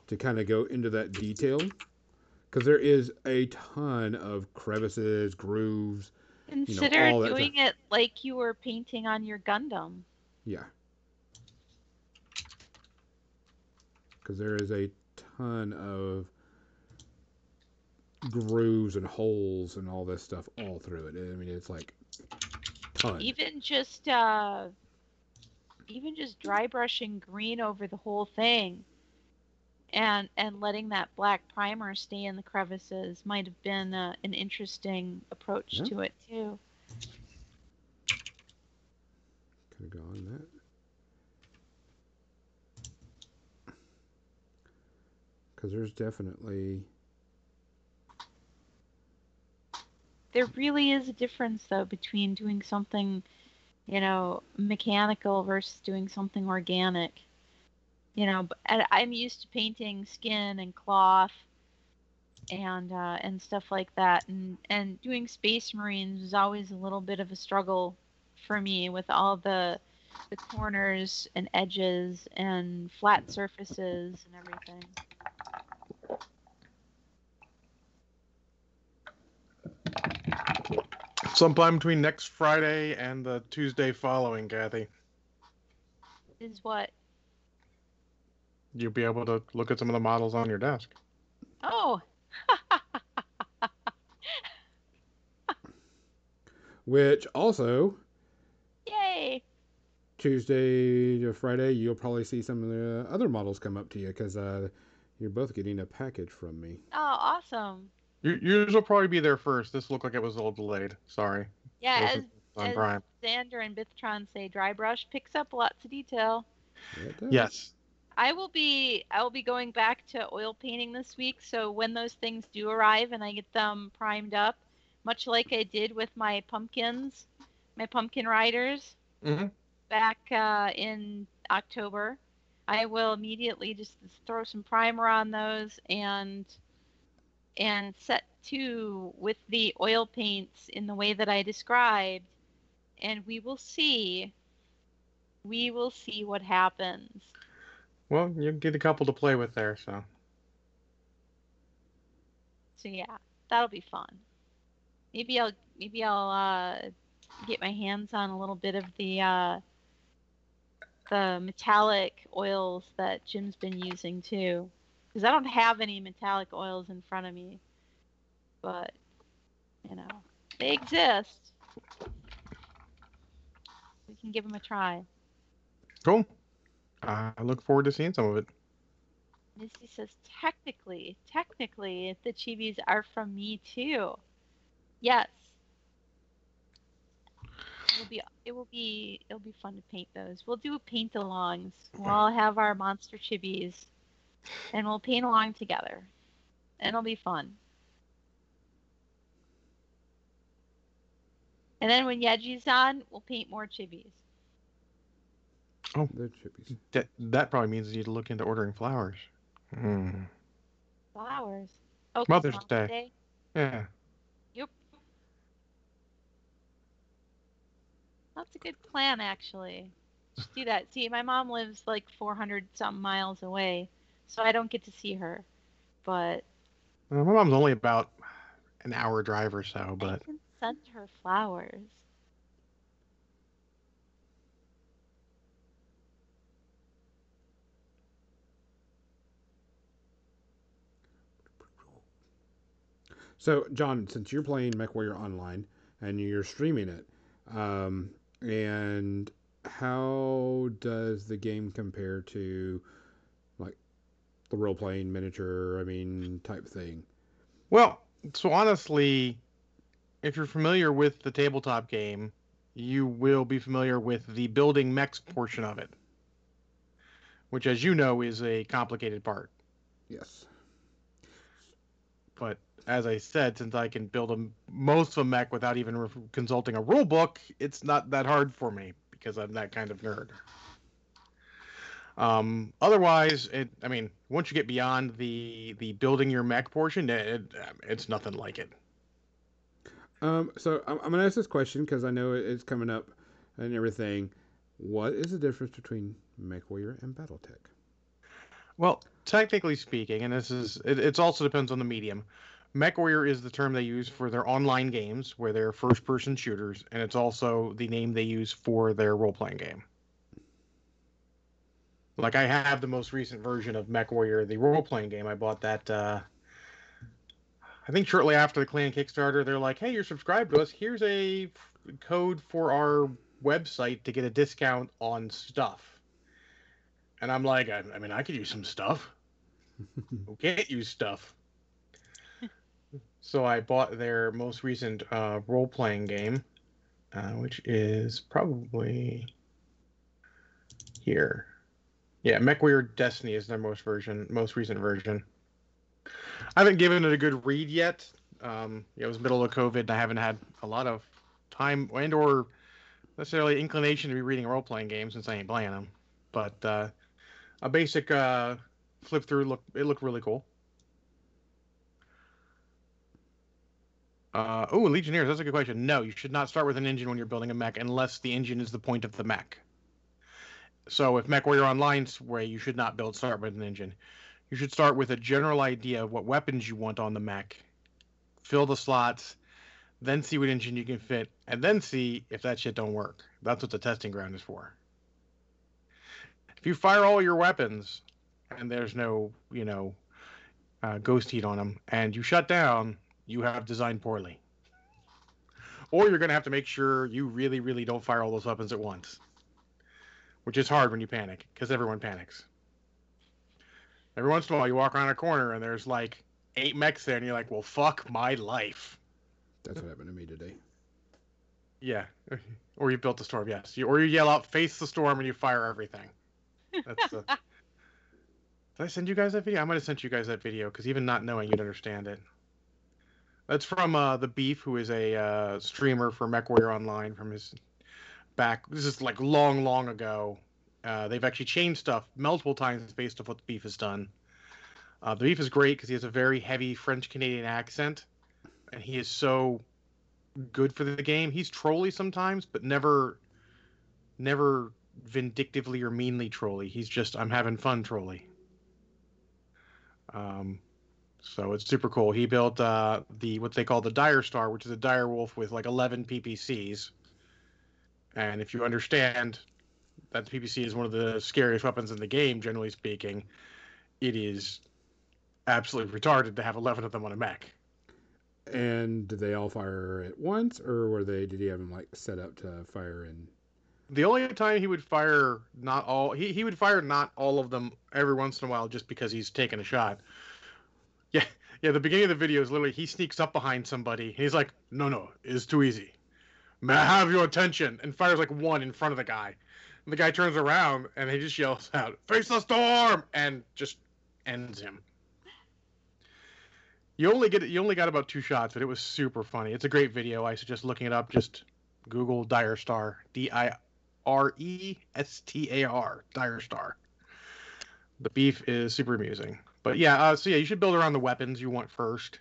Speaker 1: to kind of go into that detail? Because there is a ton of crevices, grooves.
Speaker 3: Consider
Speaker 1: all that
Speaker 3: doing it like you were painting on your Gundam.
Speaker 1: Yeah. Because there is a ton of grooves and holes and all this stuff all through it. I mean, it's like ton.
Speaker 3: even just uh even just dry brushing green over the whole thing and and letting that black primer stay in the crevices might have been uh, an interesting approach
Speaker 1: Yeah.
Speaker 3: to it too
Speaker 1: Could go on that. Because there's definitely
Speaker 3: there really is a difference though between doing something you know mechanical versus doing something organic. You know i'm used to painting skin and cloth and uh, and stuff like that and and doing space marines was always a little bit of a struggle for me with all the the corners and edges and flat surfaces and everything
Speaker 2: Sometime between next Friday and the Tuesday following, Kathy,
Speaker 3: is what?
Speaker 2: You'll be able to look at some of the models on your desk.
Speaker 3: oh.
Speaker 1: Which also
Speaker 3: yay.
Speaker 1: Tuesday to Friday you'll probably see some of the other models come up to you because uh, you're both getting a package from me.
Speaker 3: oh awesome.
Speaker 2: You, yours will probably be there first. This looked like it was a little delayed. Sorry.
Speaker 3: Yeah,
Speaker 2: Yours
Speaker 3: as,
Speaker 2: on
Speaker 3: as
Speaker 2: Prime.
Speaker 3: Xander and Bithtron say, dry brush picks up lots of detail.
Speaker 1: Yeah, it does.
Speaker 2: Yes.
Speaker 3: I will be I will be going back to oil painting this week, so when those things do arrive and I get them primed up, much like I did with my pumpkins, my pumpkin riders
Speaker 2: hmm
Speaker 3: back uh, in October, I will immediately just throw some primer on those and and set to with the oil paints in the way that I described, and we will see. We will see what happens.
Speaker 2: Well, you get a couple to play with there, so.
Speaker 3: So yeah, that'll be fun. Maybe I'll maybe I'll uh, get my hands on a little bit of the uh, the metallic oils that Jim's been using too, because I don't have any metallic oils in front of me, but you know they exist. We can give them a try.
Speaker 2: Cool. I look forward to seeing some of it.
Speaker 3: Missy says, technically, technically, the chibis are from me too. Yes. It will be, it will be, it'll be fun to paint those. We'll do paint-alongs. We'll all have our monster chibis, and we'll paint along together, and it'll be fun. And then when Yeji's on, we'll paint more chibis.
Speaker 1: Oh, the chippies.
Speaker 2: That that probably means you need to look into ordering flowers. Hmm.
Speaker 3: Flowers. Oh,
Speaker 2: Mother's
Speaker 3: Mother's
Speaker 2: Day.
Speaker 3: Day.
Speaker 2: Yeah.
Speaker 3: Yep. That's a good plan, actually. Just do that. See, my mom lives like 400 some miles away, so I don't get to see her. But
Speaker 2: Well, my mom's only about an hour drive or so,
Speaker 3: I
Speaker 2: but
Speaker 3: can send her flowers.
Speaker 1: So, John, since you're playing MechWarrior Online and you're streaming it, um, and how does the game compare to like the role playing miniature, I mean, type thing?
Speaker 2: well, so honestly, if you're familiar with the tabletop game, you will be familiar with the building mechs portion of it, which, as you know, is a complicated part.
Speaker 1: Yes.
Speaker 2: But as I said, since I can build a, most of a mech without even re- consulting a rule book, it's not that hard for me because I'm that kind of nerd. Um, otherwise, it, I mean, once you get beyond the the building your mech portion, it, it, it's nothing like it.
Speaker 1: Um, so I'm, I'm gonna ask this question because I know it's coming up and everything. What is the difference between MechWarrior and BattleTech?
Speaker 2: Well, technically speaking, and this is it, it's also depends on the medium. MechWarrior is the term they use for their online games, where they're first-person shooters, and it's also the name they use for their role-playing game. Like I have the most recent version of MechWarrior, the role-playing game. I bought that. Uh, I think shortly after the Clan Kickstarter, they're like, "Hey, you're subscribed to us. Here's a f- code for our website to get a discount on stuff." And I'm like, I, I mean, I could use some stuff. Who can't use stuff? so I bought their most recent uh, role playing game, uh, which is probably here. Yeah, MechWarrior Destiny is their most version, most recent version. I haven't given it a good read yet. Um, it was middle of COVID, and I haven't had a lot of time and or necessarily inclination to be reading role playing games since I ain't playing them. But uh, a basic uh, flip through look it looked really cool. Uh, oh, Legionnaires, that's a good question. No, you should not start with an engine when you're building a mech unless the engine is the point of the mech. So if MechWarrior Online's way, you should not build start with an engine. You should start with a general idea of what weapons you want on the mech, fill the slots, then see what engine you can fit, and then see if that shit don't work. That's what the testing ground is for. If you fire all your weapons and there's no, you know, uh, ghost heat on them, and you shut down, you have designed poorly. Or you're going to have to make sure you really, really don't fire all those weapons at once, which is hard when you panic because everyone panics. Every once in a while, you walk around a corner and there's like eight mechs there, and you're like, well, fuck my life.
Speaker 1: That's what happened to me today.
Speaker 2: Yeah. Or you built the storm, yes. You, or you yell out, face the storm, and you fire everything. That's the. Did I send you guys that video? I might have sent you guys that video because even not knowing, you'd understand it. That's from uh, the Beef, who is a uh, streamer for MechWarrior Online from his back. This is like long, long ago. Uh, they've actually changed stuff multiple times based off what the Beef has done. Uh, the Beef is great because he has a very heavy French Canadian accent, and he is so good for the game. He's trolly sometimes, but never, never vindictively or meanly trolly. He's just I'm having fun trolly. Um, so it's super cool. He built uh, the what they call the Dire Star, which is a dire wolf with like 11 PPCs. And if you understand that the PPC is one of the scariest weapons in the game, generally speaking, it is absolutely retarded to have 11 of them on a mech.
Speaker 1: And did they all fire at once, or were they? Did he have them like set up to fire in?
Speaker 2: the only time he would fire not all he, he would fire not all of them every once in a while just because he's taking a shot. Yeah, yeah. The beginning of the video is literally he sneaks up behind somebody. He's like, "No, no, it's too easy. May I have your attention?" And fires like one in front of the guy. And the guy turns around and he just yells out, "Face the storm!" and just ends him. You only get you only got about two shots, but it was super funny. It's a great video. I suggest looking it up. Just Google Dire Star, D I R E S T A R, Dire Star. The beef is super amusing. But yeah, uh, so yeah, you should build around the weapons you want first.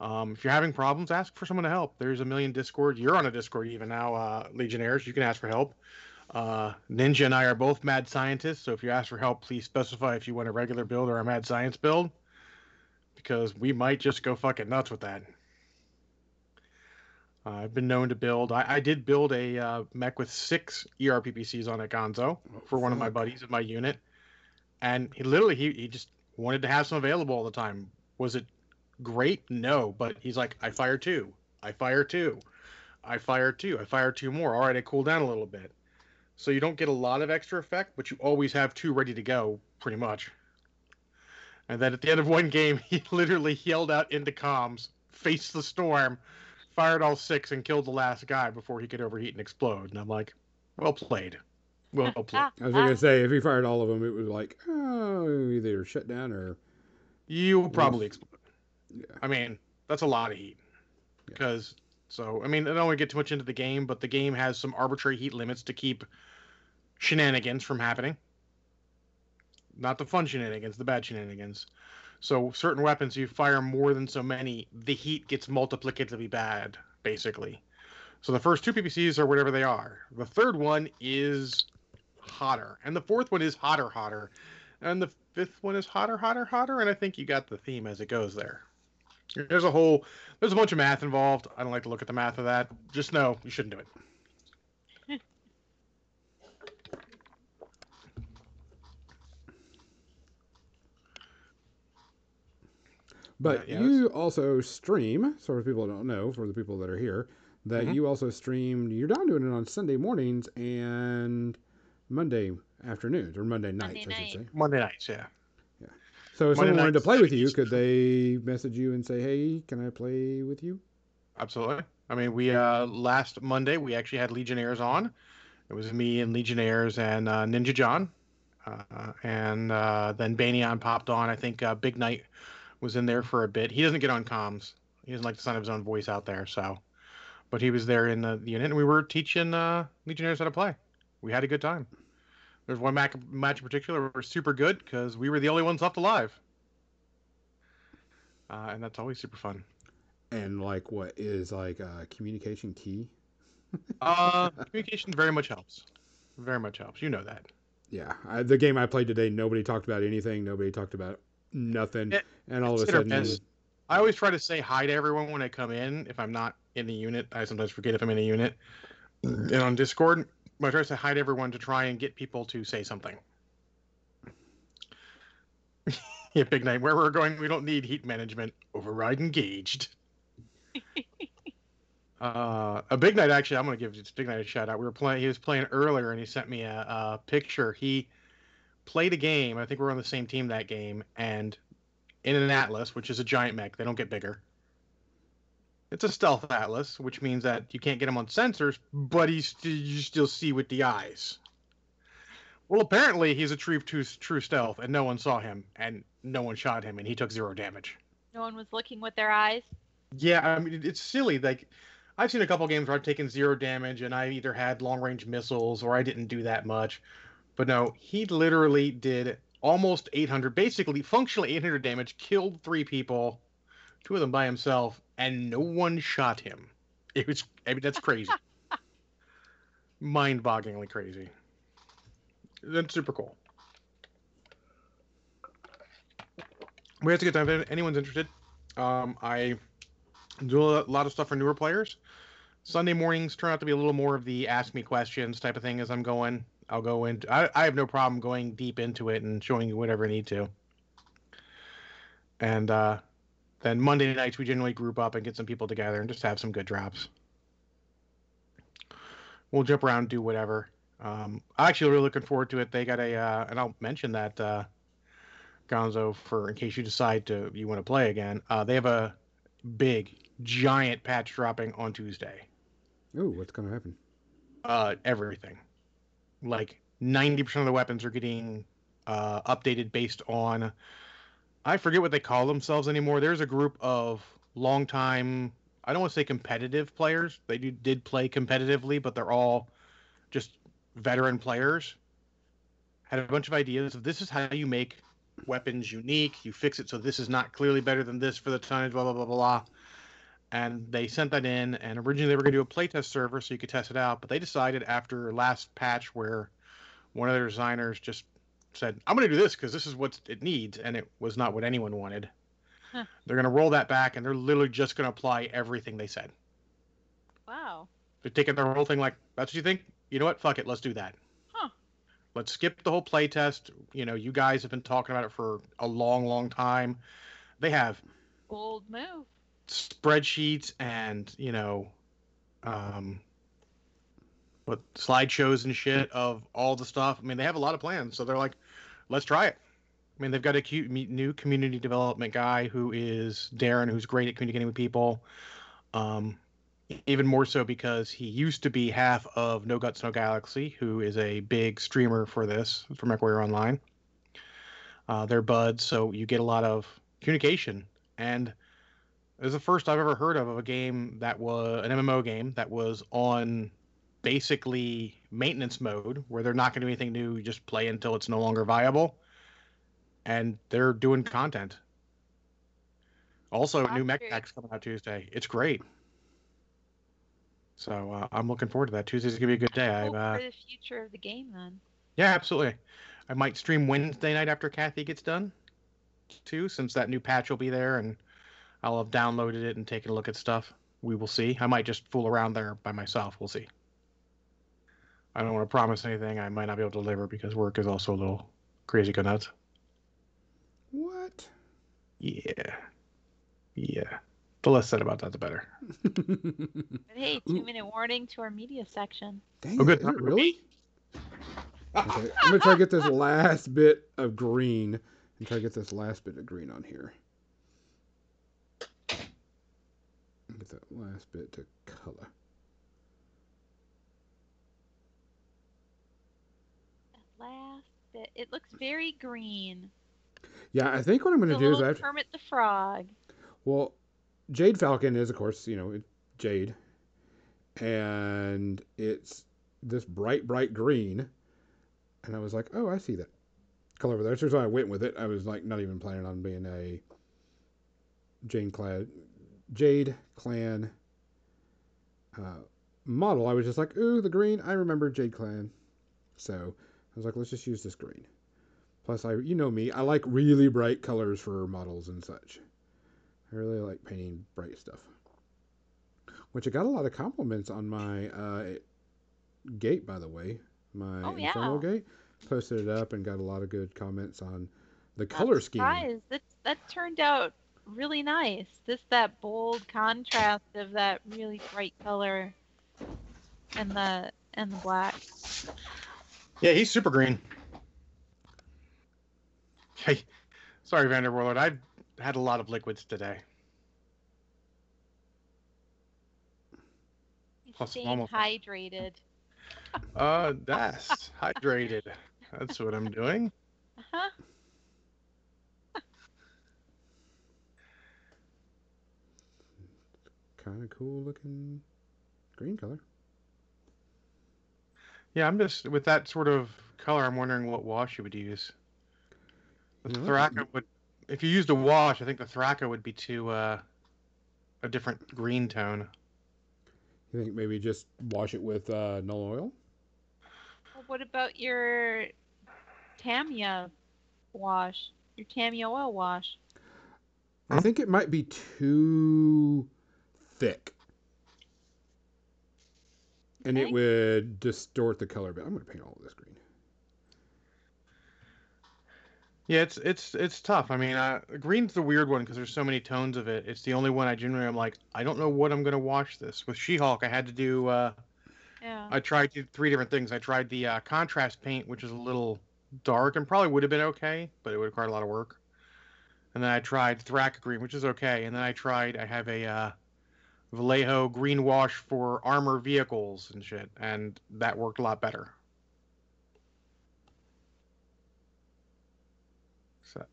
Speaker 2: Um, if you're having problems, ask for someone to help. There's a million Discord. You're on a Discord even now, uh, Legionnaires. You can ask for help. Uh, Ninja and I are both mad scientists, so if you ask for help, please specify if you want a regular build or a mad science build, because we might just go fucking nuts with that. Uh, I've been known to build. I, I did build a uh, mech with six ERPPCs on it, Gonzo, for one of my buddies in my unit, and he literally he, he just wanted to have some available all the time. Was it great? No, but he's like, I fire two, I fire two, I fire two, I fire two more. All right, I cool down a little bit. So you don't get a lot of extra effect, but you always have two ready to go, pretty much. And then at the end of one game, he literally yelled out into comms, "Face the storm!" fired all six and killed the last guy before he could overheat and explode. And I'm like, well played. Well played.
Speaker 1: I was gonna say if he fired all of them, it was like oh either shut down or
Speaker 2: You will probably explode.
Speaker 1: Yeah.
Speaker 2: I mean, that's a lot of heat.
Speaker 1: Yeah.
Speaker 2: Because, so, I mean, I don't want to get too much into the game, but the game has some arbitrary heat limits to keep shenanigans from happening. Not the fun shenanigans, the bad shenanigans. So, certain weapons, you fire more than so many, the heat gets multiplicatively bad, basically. So, the first two PPCs are whatever they are. The third one is hotter. And the fourth one is hotter, hotter. And the fifth one is hotter, hotter, hotter. And I think you got the theme as it goes there. There's a whole, there's a bunch of math involved. I don't like to look at the math of that. Just know you shouldn't do it.
Speaker 1: But
Speaker 2: Yeah, yeah,
Speaker 1: you also stream, so for people that don't know, for the people that are here, that
Speaker 2: Mhm.
Speaker 1: you also stream. You're down doing it on Sunday mornings and Monday afternoons or Monday nights,
Speaker 3: Monday
Speaker 1: I should
Speaker 3: night.
Speaker 1: say.
Speaker 2: Monday nights, yeah.
Speaker 1: So if
Speaker 2: Monday
Speaker 1: someone wanted to play with you, could they message you and say, "Hey, can I play with you?"
Speaker 2: Absolutely. I mean, we uh last Monday we actually had Legionnaires on. It was me and Legionnaires and uh, Ninja John, uh, and uh, then Banyan popped on. I think uh, Big Knight was in there for a bit. He doesn't get on comms. He doesn't like the sound of his own voice out there. So, but he was there in the, the unit, and we were teaching uh, Legionnaires how to play. We had a good time. There's one match, match in particular where we're super good because we were the only ones left alive, uh, and that's always super fun.
Speaker 1: And like, what is like uh, communication key?
Speaker 2: Uh, communication very much helps. Very much helps. You know that.
Speaker 1: Yeah, I, the game I played today, nobody talked about anything. Nobody talked about nothing,
Speaker 2: It-
Speaker 1: and all of a sudden,
Speaker 2: miss. I always try to say hi to everyone when I come in. If I'm not in the unit, I sometimes forget if I'm in a unit. And on Discord, Try to say hi to everyone to try and get people to say something. yeah, Big Night. Where we're going, we don't need heat management. Override engaged. uh, a Big Night, actually, I'm going to give Big Night a shout out. We were playing, he was playing earlier and he sent me a, a picture. He played a game. I think we are on the same team that game. And in an Atlas, which is a giant mech. They don't get bigger. It's a stealth Atlas, which means that you can't get him on sensors, but he's st- you still see with the eyes. Well, apparently he's a true, true true stealth, and no one saw him, and no one shot him, and he took zero damage.
Speaker 3: No one was looking with their eyes.
Speaker 2: Yeah, I mean it's silly. Like I've seen a couple games where I've taken zero damage, and I either had long range missiles or I didn't do that much. But no, he literally did almost 800, basically functionally 800 damage, killed three people, two of them by himself, and no one shot him. It was, I mean, that's crazy. Mind-bogglingly crazy. That's super cool. We have to get time. If anyone's interested, um, I do a lot of stuff for newer players. Sunday mornings turn out to be a little more of the ask me questions type of thing as I'm going. I'll go into. I, I have no problem going deep into it and showing you whatever I need to. And uh, then Monday nights we generally group up and get some people together and just have some good drops. We'll jump around, do whatever. Um, I'm actually really looking forward to it. They got a, uh, and I'll mention that uh, Gonzo for in case you decide to you want to play again. Uh, they have a big, giant patch dropping on Tuesday.
Speaker 1: Oh, what's gonna happen?
Speaker 2: Uh, everything, like ninety percent of the weapons are getting uh, updated based on. I forget what they call themselves anymore. There's a group of longtime. I don't want to say competitive players. They do, did play competitively, but they're all just veteran players. Had a bunch of ideas of this is how you make weapons unique. You fix it so this is not clearly better than this for the tonnage, blah blah blah blah blah. And they sent that in, and originally they were going to do a playtest server so you could test it out, but they decided after last patch where one of their designers just said, "I'm going to do this because this is what it needs," and it was not what anyone wanted.
Speaker 3: Huh.
Speaker 2: They're going to roll that back, and they're literally just going to apply everything they said.
Speaker 3: Wow.
Speaker 2: They're taking their whole thing like, "That's what you think? You know what? Fuck it, let's do that."
Speaker 3: Huh.
Speaker 2: Let's skip the whole playtest. You know, you guys have been talking about it for a long, long time. They have
Speaker 3: Bold move.
Speaker 2: spreadsheets and you know um what slideshows and shit of all the stuff i mean they have a lot of plans so they're like let's try it. I mean they've got a cute new community development guy who is darren who's great at communicating with people. Um even more so because he used to be half of no guts no galaxy who is a big streamer for this for MechWarrior online. Uh, they're buds so you get a lot of communication. And it was the first I've ever heard of of a game that was an MMO game that was on basically maintenance mode, where they're not going to do anything new. You just play until it's no longer viable, and they're doing content. Also, new mech pack's coming out Tuesday. It's great. So uh, I'm looking forward to that. Tuesday's gonna be a good day. I've,
Speaker 3: Hope
Speaker 2: uh,
Speaker 3: for the future of the game then.
Speaker 2: yeah, absolutely. I might stream Wednesday night after Kathy gets done, too, since that new patch will be there, and I'll have downloaded it and taken a look at stuff. We will see. I might just fool around there by myself. We'll see. I don't want to promise anything. I might not be able to deliver because work is also a little crazy go nuts.
Speaker 1: What?
Speaker 2: Yeah. Yeah. The less said about that, the better.
Speaker 3: But hey, two minute warning to our media section.
Speaker 1: Dang
Speaker 2: Oh, good.
Speaker 1: is it really? Okay, I'm gonna try to get this last bit of green and try to get this last bit of green on here. Get that last bit to color.
Speaker 3: Last bit. It looks very green.
Speaker 1: Yeah, I think what I'm gonna do is I have to,
Speaker 3: Kermit the Frog.
Speaker 1: well, Jade Falcon is of course you know it- Jade, and it's this bright bright green, and I was like, oh, I see that color over there. So I went with it. I was like not even planning on being a Jane clad Jade clan uh, model. I was just like, ooh, the green. I remember Jade clan, so was like, let's just use this green. Plus, I you know me, I like really bright colors for models and such. I really like painting bright stuff. Which I got a lot of compliments on my uh, gate, by the way. My
Speaker 3: Oh,
Speaker 1: Infernal
Speaker 3: yeah.
Speaker 1: gate. Posted it up and got a lot of good comments on the color
Speaker 3: I'm
Speaker 1: scheme.
Speaker 3: surprised. That that turned out really nice. This that bold contrast of that really bright color and the and the black.
Speaker 2: Yeah, he's super green. Hey, sorry, Vander Warlord. I've had a lot of liquids today.
Speaker 3: You
Speaker 2: Plus,
Speaker 3: staying
Speaker 2: almost-
Speaker 3: hydrated.
Speaker 2: Uh, that's hydrated. That's what I'm doing.
Speaker 3: Uh-huh.
Speaker 1: Kind of cool looking green color.
Speaker 2: Yeah, I'm just with that sort of color. I'm wondering what wash you would use. The
Speaker 1: You know,
Speaker 2: Thraka would, if you used a wash, I think the Thraka would be too uh, a different green tone.
Speaker 1: You think maybe just wash it with uh, Nuln oil?
Speaker 3: Well, what about your Tamiya wash? Your Tamiya oil wash?
Speaker 1: I think it might be too thick. And it would distort the color. But I'm going to paint all of this green.
Speaker 2: Yeah, it's it's it's tough. I mean, uh, green's the weird one because there's so many tones of it. It's the only one I generally am like, I don't know what I'm gonna wash this. With She-Hulk, I had to do uh,
Speaker 3: Yeah. Yeah.
Speaker 2: I tried th- three different things. I tried the uh, contrast paint, which is a little dark and probably would have been okay, but it would require a lot of work. And then I tried Thraka green, which is okay. And then I tried. I have a uh, Vallejo green wash for armor vehicles and shit, and that worked a lot better. So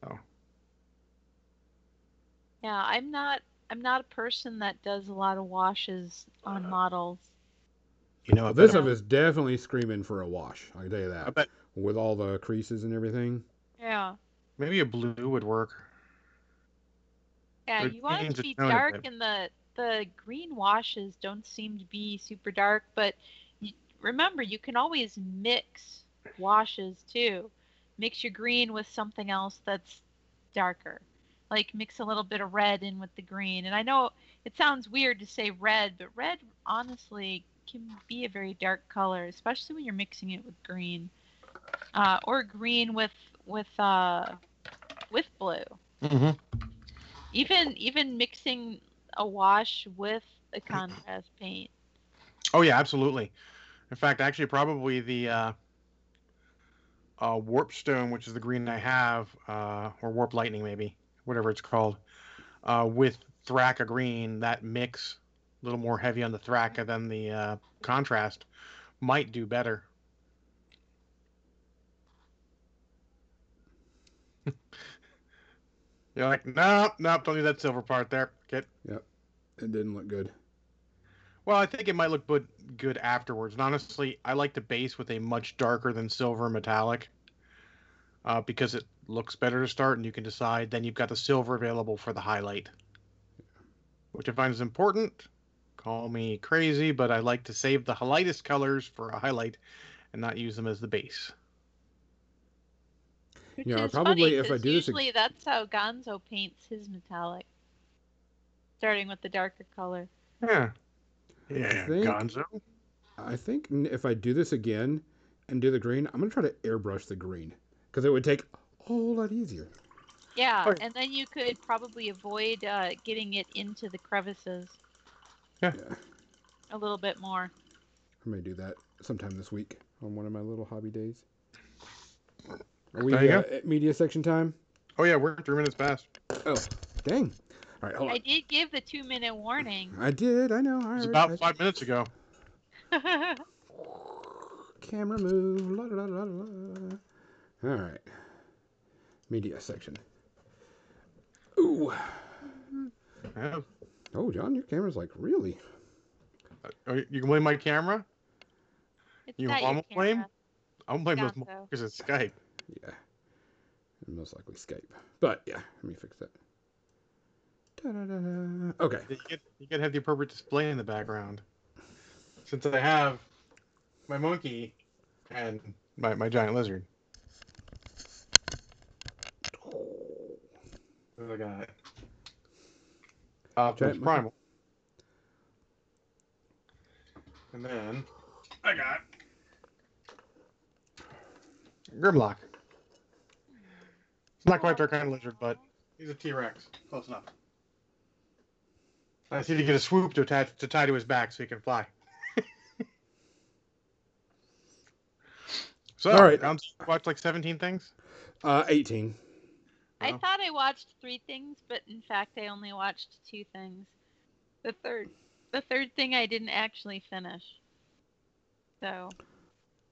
Speaker 3: Yeah, I'm not I'm not a person that does a lot of washes on uh, models.
Speaker 2: you know,
Speaker 1: This
Speaker 2: bet,
Speaker 1: stuff is definitely screaming for a wash. I can tell you
Speaker 2: I
Speaker 1: that.
Speaker 2: bet
Speaker 1: With all the creases and everything.
Speaker 3: Yeah.
Speaker 2: maybe a blue would work.
Speaker 3: Yeah,
Speaker 2: Or
Speaker 3: you want it to
Speaker 2: the
Speaker 3: be dark in the the green washes don't seem to be super dark, but you, remember you can always mix washes too. Mix your green with something else that's darker. Like mix a little bit of red in with the green. And I know it sounds weird to say red, but red honestly can be a very dark color, especially when you're mixing it with green. Uh, or green with with uh, with blue
Speaker 2: Mm-hmm.
Speaker 3: even even mixing a wash with a contrast paint
Speaker 2: Oh yeah, absolutely. In fact, actually, probably the uh, uh, warp stone, which is the green I have, uh, or warp lightning, maybe whatever it's called, uh, with Thraka green. That mix, a little more heavy on the Thraka than the uh, contrast, might do better. You're like, nope, nope, don't do that silver part there. Okay. Yep.
Speaker 1: It didn't look good.
Speaker 2: Well, I think it might look good good afterwards. And honestly, I like the base with a much darker than silver metallic, uh, because it looks better to start, and you can decide. Then you've got the silver available for the highlight, which I find is important. Call me crazy, but I like to save the lightest colors for a highlight, and not use them as the base.
Speaker 3: Which
Speaker 1: Yeah,
Speaker 3: is
Speaker 1: probably
Speaker 3: funny
Speaker 1: if I do this ag-
Speaker 3: usually that's how gonzo paints his metallic starting with the darker color
Speaker 2: Yeah. Yeah,
Speaker 1: think-
Speaker 2: Gonzo.
Speaker 1: I think if I do this again and do the green, I'm gonna try to airbrush the green because it would take a whole lot easier.
Speaker 3: yeah
Speaker 2: Oh.
Speaker 3: and then you could probably avoid uh, getting it into the crevices
Speaker 1: Yeah,
Speaker 3: a little bit more
Speaker 1: I may do that sometime this week on one of my little hobby days. Are we
Speaker 2: There you
Speaker 1: uh,
Speaker 2: go.
Speaker 1: at media section time?
Speaker 2: Oh yeah, we're three minutes past.
Speaker 1: Oh, dang! All right, hold
Speaker 3: i
Speaker 1: on.
Speaker 3: did give the two minute warning
Speaker 1: I did. I know. I
Speaker 2: It was about
Speaker 1: I-
Speaker 2: five minutes ago.
Speaker 1: Camera move. La, la, la, la, la. All right. Media section. Ooh.
Speaker 2: Yeah.
Speaker 1: Oh, John, your camera's like really.
Speaker 2: Uh, You can blame my camera.
Speaker 3: it's
Speaker 2: You
Speaker 3: not
Speaker 2: want
Speaker 3: your
Speaker 2: to blame?
Speaker 3: camera.
Speaker 2: I'm blame those
Speaker 3: Gonzo.
Speaker 2: motherfuckers at Skype.
Speaker 1: Yeah. And most likely Skype. But yeah, let me fix that. Da-da-da-da. Okay.
Speaker 2: You get you gotta have the appropriate display in the background. Since I have my monkey and my, my giant lizard. What I got? Optimus
Speaker 1: Giant monkey.
Speaker 2: Primal. And then I got Grimlock. It's not quite their kind of lizard, but he's a T-Rex. Close enough. I see need to get a swoop to attach to tie to his back so he can fly. so,
Speaker 1: All right.
Speaker 2: Gonzo watched like 17 things.
Speaker 1: Uh, 18.
Speaker 3: I
Speaker 2: Wow.
Speaker 3: thought I watched three things, but in fact I only watched two things. The third the third thing I didn't actually finish. So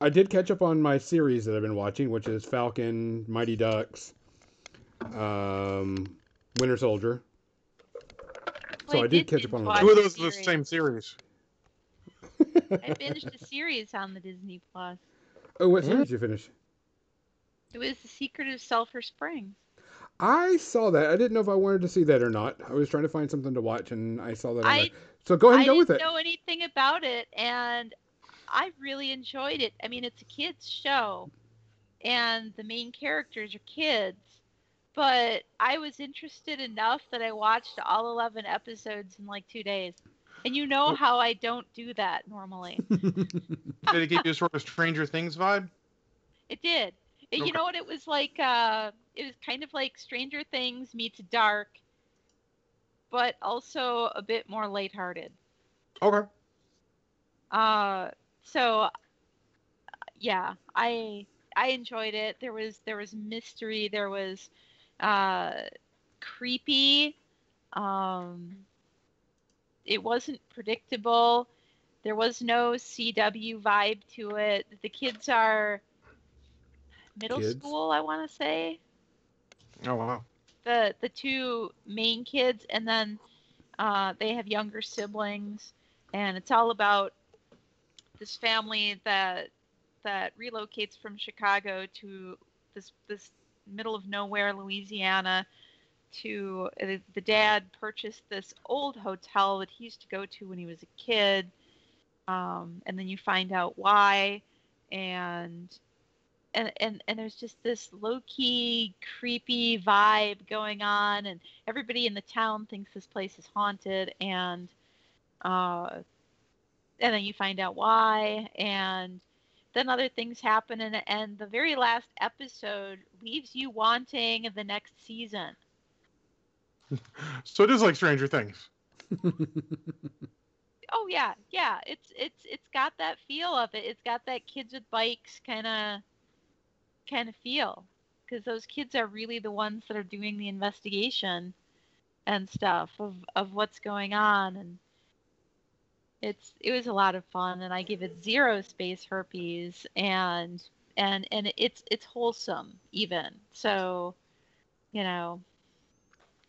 Speaker 1: I did catch up on my series that I've been watching, which is Falcon, Mighty Ducks, um, Winter Soldier. So
Speaker 3: Well,
Speaker 1: I did catch up on a
Speaker 3: watch
Speaker 2: Two of
Speaker 3: the
Speaker 2: those are the same series.
Speaker 3: I finished a series on the Disney Plus.
Speaker 1: Oh, what
Speaker 2: Hmm?
Speaker 1: series did you finish?
Speaker 3: It was The Secret of Sulphur Springs.
Speaker 1: I saw that. I didn't know if I wanted to see that or not. I was trying to find something to watch, and I saw that.
Speaker 3: I.
Speaker 1: So go ahead
Speaker 3: I
Speaker 1: and go with it.
Speaker 3: I know anything about it, and I really enjoyed it. I mean, it's a kids show, and the main characters are kids, but I was interested enough that I watched all 11 episodes in like two days. And you know how I don't do that normally.
Speaker 2: Did it give you a sort of Stranger Things vibe?
Speaker 3: It did. And
Speaker 2: Okay.
Speaker 3: You know what? It was like uh, it was kind of like Stranger Things meets Dark, but also a bit more lighthearted.
Speaker 2: Okay.
Speaker 3: Uh, so yeah, I I enjoyed it. There was there was mystery. There was uh, creepy. Um, it wasn't predictable. There was no CW vibe to it. The kids are middle
Speaker 1: Kids?
Speaker 3: school, I want to say.
Speaker 2: Oh wow.
Speaker 3: The the two main kids, and then uh, they have younger siblings, and it's all about this family that that relocates from Chicago to this this middle of nowhere Louisiana to uh, the dad purchased this old hotel that he used to go to when he was a kid um, and then you find out why and and, and and there's just this low-key creepy vibe going on and everybody in the town thinks this place is haunted and uh, and then you find out why and then other things happen and, and the very last episode leaves you wanting the next season
Speaker 2: So it is like Stranger Things.
Speaker 3: oh yeah yeah it's it's it's got that feel of it it's got that kids with bikes kind of kind of feel because those kids are really the ones that are doing the investigation and stuff of of what's going on and it's it was a lot of fun and i give it zero space herpes and and and it's it's wholesome even so you know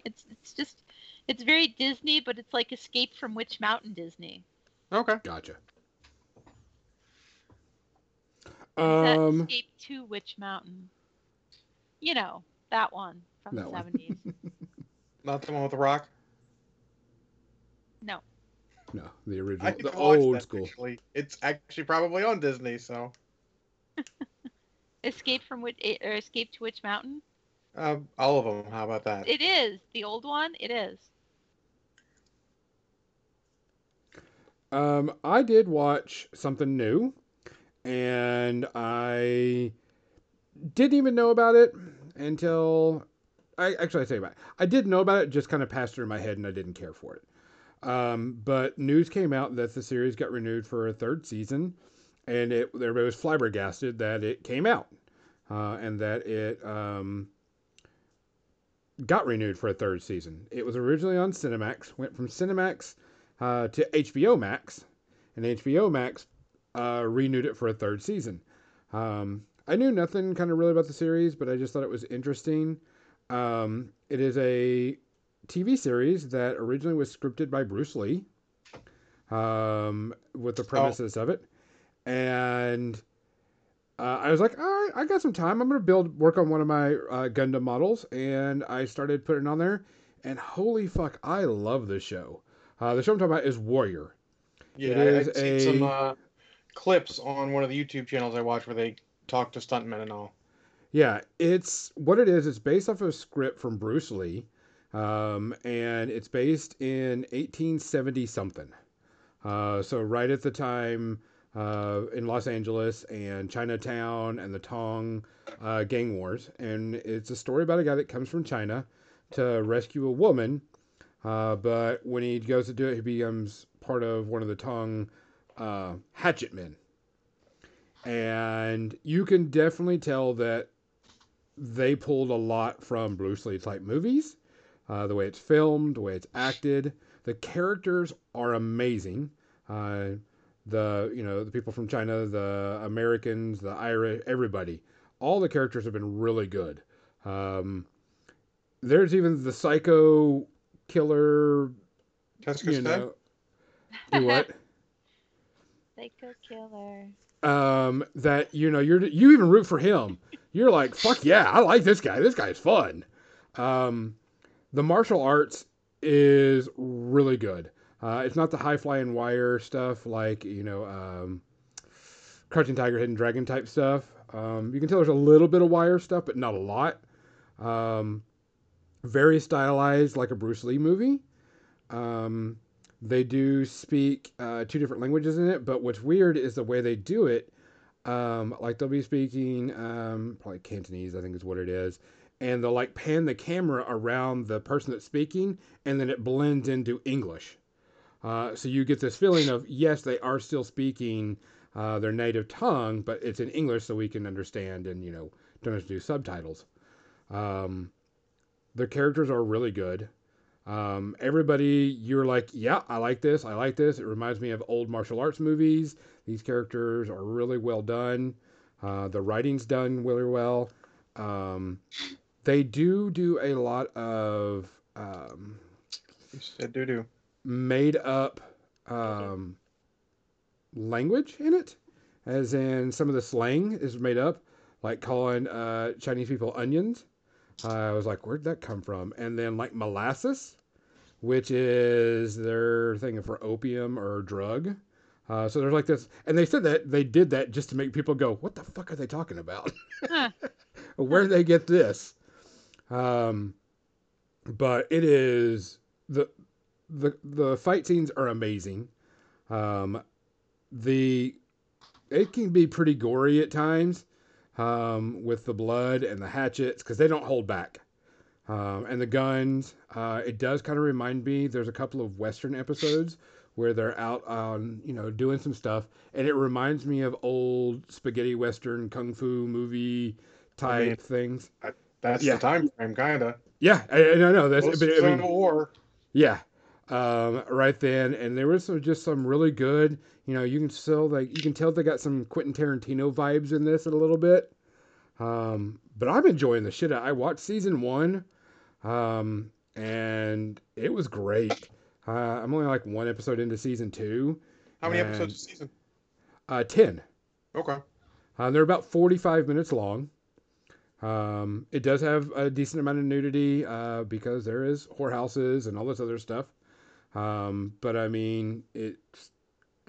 Speaker 3: it's it's just it's very disney but it's like escape from witch mountain disney
Speaker 2: Okay.
Speaker 1: Gotcha. Um,
Speaker 3: escape to witch mountain you know that one from
Speaker 1: That
Speaker 3: the
Speaker 1: one.
Speaker 3: 70s
Speaker 2: Not the one with the rock.
Speaker 3: no
Speaker 1: no, the original,
Speaker 2: can
Speaker 1: the old
Speaker 2: that,
Speaker 1: school.
Speaker 2: Actually, it's actually probably on Disney. So
Speaker 3: escape from witch eh, or escape to witch mountain
Speaker 2: um, all of them. How about that?
Speaker 3: it is the old one it is
Speaker 1: Um, I did watch something new, and I didn't even know about it until I actually I say about it. I did know about it, just kind of passed through my head, and I didn't care for it. Um, but news came out that the series got renewed for a third season, and it everybody was flabbergasted that it came out, uh, and that it um, got renewed for a third season. It was originally on Cinemax, went from Cinemax uh, to HBO Max, and HBO Max uh, renewed it for a third season. Um, I knew nothing kind of really about the series, but I just thought it was interesting. Um, it is a TV series that originally was scripted by Bruce Lee, um, with the premises of it, and uh, I was like, all right, I got some time. I'm gonna build work on one of my uh, Gundam models, and I started putting it on there. And holy fuck, I love this show. Uh, the show I'm talking about is Warrior.
Speaker 2: Yeah,
Speaker 1: is
Speaker 2: I've seen some uh, clips on one of the YouTube channels I watch where they talk to stuntmen and all.
Speaker 1: Yeah, it's what it is. It's based off of a script from Bruce Lee, um, and it's based in 1870 something. Uh, so right at the time uh, in Los Angeles and Chinatown and the Tong uh, gang wars, and it's a story about a guy that comes from China to rescue a woman, uh, but when he goes to do it, he becomes part of one of the Tong uh, hatchet men. And you can definitely tell that they pulled a lot from Bruce Lee type movies. Uh, the way it's filmed, the way it's acted, the characters are amazing. Uh, the you know the people from China, the Americans, the Irish, everybody, all the characters have been really good. Um, there's even the psycho killer,
Speaker 2: Tesco
Speaker 1: you know, do what?
Speaker 3: Psycho killer.
Speaker 1: um, that you know you're you even root for him. You're like, fuck yeah, I like this guy. This guy's fun. Um, the martial arts is really good. Uh, it's not the high flying wire stuff like you know, um, Crouching Tiger, Hidden Dragon type stuff. Um, you can tell there's a little bit of wire stuff, but not a lot. Um, very stylized, like a Bruce Lee movie. Um, they do speak uh, two different languages in it, but what's weird is the way they do it. Um, like they'll be speaking um, probably Cantonese, I think is what it is, and they'll like pan the camera around the person that's speaking, and then it blends into English. Uh, so you get this feeling of yes, they are still speaking uh, their native tongue, but it's in English so we can understand and you know don't have to do subtitles. Um, their characters are really good. Um, everybody, you're like, yeah, I like this. I like this. It reminds me of old martial arts movies. These characters are really well done. Uh, the writing's done really well. Um, they do do a lot of um,
Speaker 2: You said doo doo.
Speaker 1: made up um, language in it, as in some of the slang is made up, like calling uh, Chinese people onions. I was like, where'd that come from? And then like molasses, which is their thing for opium or drug. Uh, so there's like this, and they said that they did that just to make people go, "What the fuck are they talking about?
Speaker 3: Huh.
Speaker 1: Where did they get this?" Um, but it is the the the fight scenes are amazing. Um, the it can be pretty gory at times um, with the blood and the hatchets because they don't hold back. Um, and the guns, uh, it does kind of remind me. There's a couple of Western episodes where they're out on, you know, doing some stuff, and it reminds me of old spaghetti Western kung fu movie type
Speaker 2: I mean,
Speaker 1: things.
Speaker 2: That's
Speaker 1: Yeah.
Speaker 2: the time frame, kinda.
Speaker 1: Yeah, I, I know that's.
Speaker 2: Post
Speaker 1: But, I mean,
Speaker 2: War.
Speaker 1: yeah, um, right then, and there was some, just some really good. You know, you can still like you can tell they got some Quentin Tarantino vibes in this a little bit. Um, but I'm enjoying the shit. I watched season one, um, and it was great. Uh, I'm only like one episode into season two.
Speaker 2: How many
Speaker 1: and,
Speaker 2: episodes a season?
Speaker 1: Uh, ten.
Speaker 2: Okay.
Speaker 1: Uh, they're about 45 minutes long. Um, it does have a decent amount of nudity uh, because there is whorehouses and all this other stuff. Um, but I mean, it's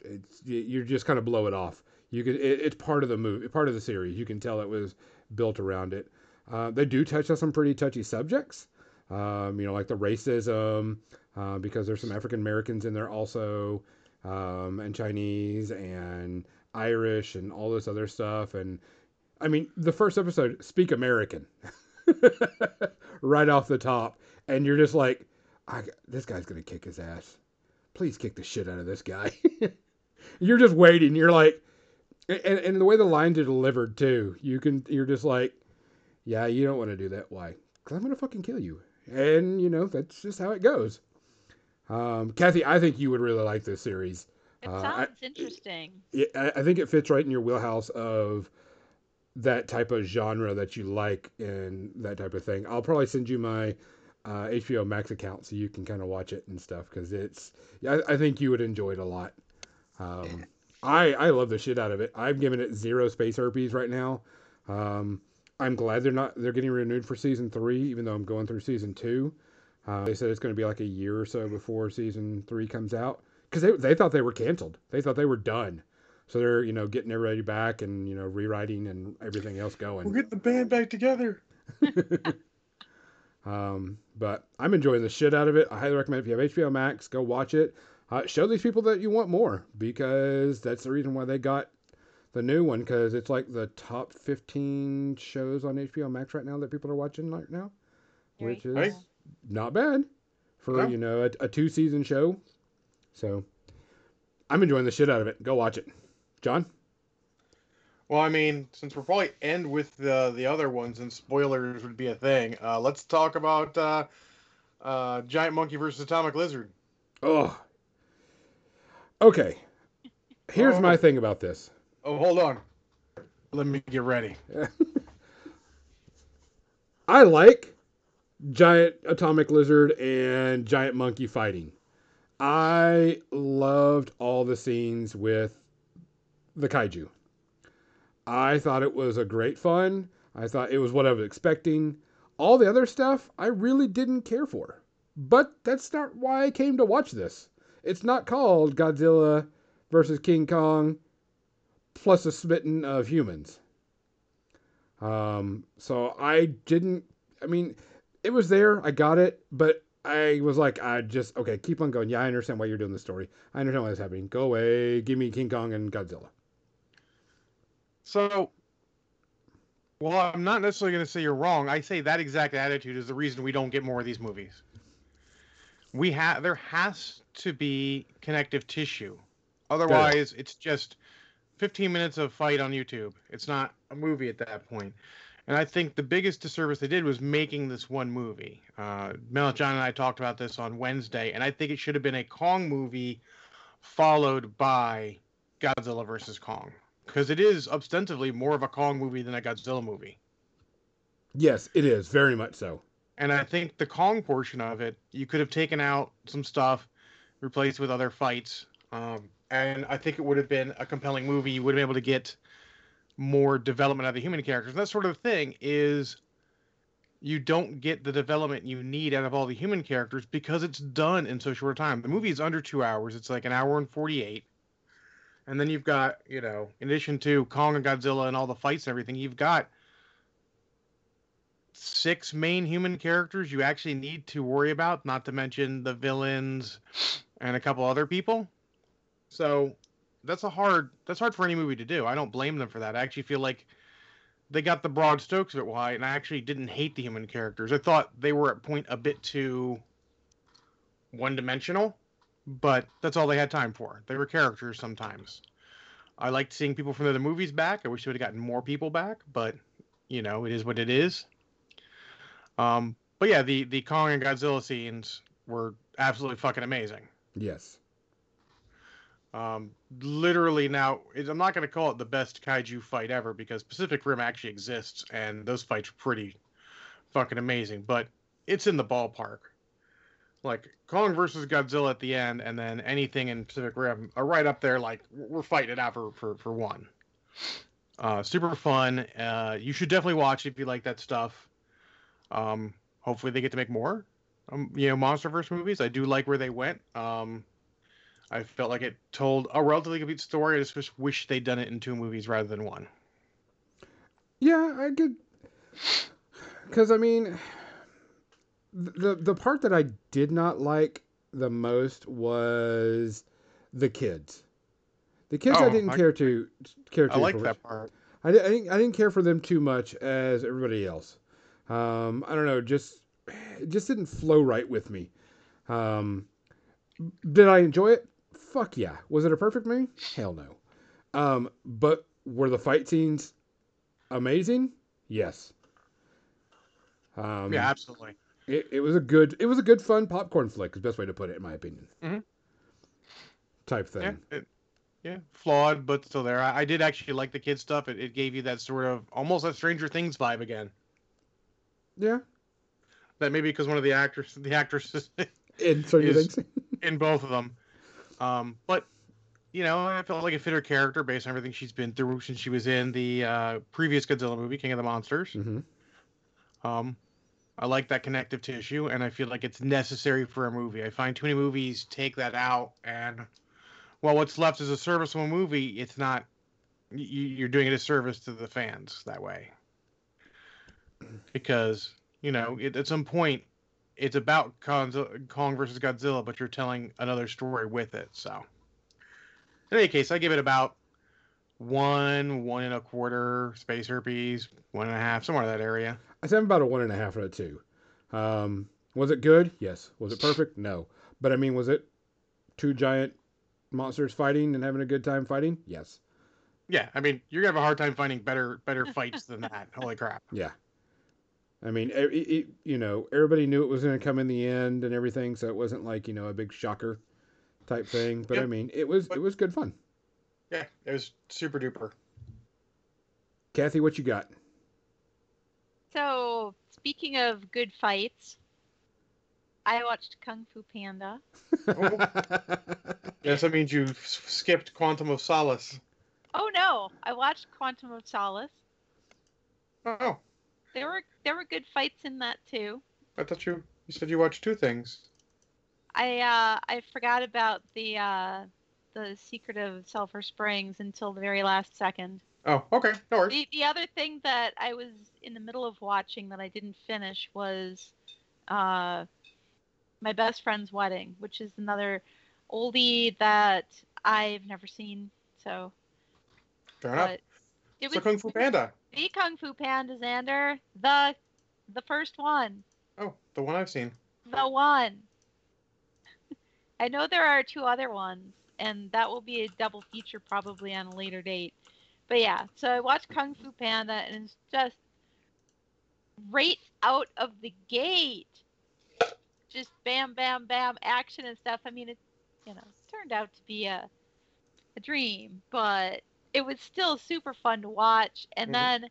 Speaker 1: it's you're just kind of blow it off. You can it, it's part of the movie, part of the series. You can tell it was built around it. Uh, they do touch on some pretty touchy subjects. Um, you know, like the racism, uh, because there's some African Americans in there also, um, and Chinese and Irish and all this other stuff. And I mean, the first episode, speak American, right off the top, and you're just like, I, this guy's gonna kick his ass. Please kick the shit out of this guy. you're just waiting. You're like, and, and the way the lines are delivered too, you can, you're just like, yeah, you don't want to do that. Why? Because I'm gonna fucking kill you. And you know that's just how it goes. Um, Kathy, I think you would really like this series.
Speaker 3: It
Speaker 1: Uh, I-
Speaker 3: sounds interesting.
Speaker 1: Yeah, I I think it fits right in your wheelhouse of that type of genre that you like and that type of thing. I'll probably send you my uh, HBO Max account so you can kind of watch it and stuff because it's. Yeah, I, I think you would enjoy it a lot. Um, I I love the shit out of it. I've given it zero space herpes right now. Um, I'm glad they're not they're getting renewed for season three, even though I'm going through season two. Uh, they said it's going to be like a year or so before season three comes out because they they thought they were canceled. They thought they were done. So they're you know getting everybody back and you know rewriting and everything else going.
Speaker 2: We're getting the band back together.
Speaker 1: Um, but I'm enjoying the shit out of it. I highly recommend if you have HBO Max, go watch it. Uh, show these people that you want more because that's the reason why they got the new one because it's like the top 15 shows on HBO Max right now that people are watching right now,
Speaker 3: Very
Speaker 1: which is
Speaker 2: Hey.
Speaker 3: cool.
Speaker 1: not bad for
Speaker 2: Yeah.
Speaker 1: you know a, a two season show. So I'm enjoying the shit out of it. Go watch it, John.
Speaker 2: Well, I mean, since we'll probably end with the the other ones and spoilers would be a thing, uh, let's talk about uh, uh, Giant Monkey versus Atomic Lizard.
Speaker 1: Oh, okay. Here's
Speaker 2: Oh.
Speaker 1: my thing about this.
Speaker 2: Oh, hold on. Let me get ready.
Speaker 1: I like giant atomic lizard and giant monkey fighting. I loved all the scenes with the kaiju. I thought it was a great fun. I thought it was what I was expecting. All the other stuff I really didn't care for. But that's not why I came to watch this. It's not called Godzilla versus King Kong plus a smitten of humans. Um, so I didn't. I mean, it was there. I got it, but I was like, I just okay, keep on going. Yeah, I understand why you're doing the story. I understand why it's happening. Go away. Give me King Kong and Godzilla.
Speaker 2: So, well, I'm not necessarily going to say you're wrong. I say that exact attitude is the reason we don't get more of these movies. We have there has to be connective tissue, otherwise it's just 15 minutes of fight on YouTube. It's not a movie at that point. And I think the biggest disservice they did was making this one movie. Uh, Mel John and I talked about this on Wednesday, and I think it should have been a Kong movie followed by Godzilla versus Kong. Because it is ostensibly more of a Kong movie than a Godzilla movie.
Speaker 1: Yes, it is very much so.
Speaker 2: And I think the Kong portion of it, you could have taken out some stuff, replaced with other fights. Um, and I think it would have been a compelling movie. You would have been able to get more development out of the human characters. And that sort of thing is you don't get the development you need out of all the human characters because it's done in so short a time. The movie is under two hours. It's like an hour and 48. And then you've got, you know, in addition to Kong and Godzilla and all the fights and everything, you've got six main human characters you actually need to worry about, not to mention the villains and a couple other people. So that's a hard that's hard for any movie to do. I don't blame them for that. I actually feel like they got the broad strokes of it why, and I actually didn't hate the human characters. I thought they were at point a bit too one dimensional, but that's all they had time for. They were characters sometimes. I liked seeing people from the other movies back. I wish they would have gotten more people back, but you know, it is what it is. Um, but yeah, the the Kong and Godzilla scenes were absolutely fucking amazing.
Speaker 1: Yes.
Speaker 2: Um, literally now, it- I'm not going to call it the best kaiju fight ever because Pacific Rim actually exists and those fights are pretty fucking amazing, but it's in the ballpark. Like Kong versus Godzilla at the end, and then anything in Pacific Rim are right up there. Like we're fighting it out for for, for one. Uh, super fun. Uh, you should definitely watch if you like that stuff. Um, hopefully they get to make more. Um, you know, MonsterVerse movies. I do like where they went. Um, I felt like it told a relatively complete story. I just wish, wish they'd done it in two movies rather than one.
Speaker 1: Yeah, I could. Because I mean, the the part that I did not like the most was the kids. The kids I
Speaker 2: Oh,
Speaker 1: didn't
Speaker 2: I-
Speaker 1: care to care to.
Speaker 2: I like
Speaker 1: for-
Speaker 2: that part.
Speaker 1: I, I didn't I didn't care for them too much as everybody else. Um, I don't know, just it just didn't flow right with me. Um, did I enjoy it? Fuck yeah. Was it a perfect movie? Hell no. Um, but were the fight scenes amazing? Yes. Um,
Speaker 2: yeah, absolutely.
Speaker 1: It, it was a good it was a good fun popcorn flick is the best way to put it in my opinion.
Speaker 2: Mhm.
Speaker 1: Type thing.
Speaker 2: Yeah, it, yeah, flawed, but still there. I, I did actually like the kid stuff. It, it gave you that sort of almost that Stranger Things vibe again.
Speaker 1: Yeah.
Speaker 2: That maybe because one of the actors, the actresses
Speaker 1: so you think?
Speaker 2: in both of them. Um, but you know, I felt like it fit her character based on everything she's been through since she was in the uh, previous Godzilla movie, King of the Monsters.
Speaker 1: hmm
Speaker 2: Um, I like that connective tissue, and I feel like it's necessary for a movie. I find too many movies take that out, and well, what's left is a serviceable movie. It's not. You, you're doing a disservice to the fans that way, because you know at some point it's about Kong versus Godzilla, but you're telling another story with it. So, in any case, I give it about one, one and a quarter space herpes, one and a half, somewhere in that area.
Speaker 1: I said I'm about a one and a half out of two. Um, was it good? Yes. Was it perfect? No. But I mean, was it two giant monsters fighting and having a good time fighting? Yes.
Speaker 2: Yeah, I mean, you're gonna have a hard time finding better better fights than that. Holy crap!
Speaker 1: Yeah. I mean, it, it, you know, everybody knew it was going to come in the end and everything, so it wasn't like you know a big shocker type thing. But I mean, it was
Speaker 2: But-
Speaker 1: it was good fun.
Speaker 2: Yeah, it was super duper.
Speaker 1: Kathy, what you got?
Speaker 3: So, speaking of good fights, I watched Kung Fu Panda.
Speaker 2: Yes, that means you skipped Quantum of Solace.
Speaker 3: Oh no, I watched Quantum of Solace.
Speaker 2: Oh,
Speaker 3: There were there were good fights in that too.
Speaker 2: I thought you you said you watched two things.
Speaker 3: I uh I forgot about the uh the secret of Sulphur Springs until the very last second.
Speaker 2: Oh, okay, no worries.
Speaker 3: The the other thing that I was in the middle of watching that I didn't finish was uh my best friend's wedding, which is another oldie that I've never seen. So
Speaker 2: Fair enough.
Speaker 3: it
Speaker 2: So
Speaker 3: was
Speaker 2: Kung Fu Panda.
Speaker 3: the Kung Fu Panda Xander, the the first one.
Speaker 2: Oh, the one I've seen.
Speaker 3: The one. I know there are two other ones, and that will be a double feature probably on a later date. But yeah, so I watched Kung Fu Panda, and it's just right out of the gate, just bam, bam, bam, action and stuff. I mean, it you know turned out to be a a dream, but it was still super fun to watch. And
Speaker 2: Mhm.
Speaker 3: then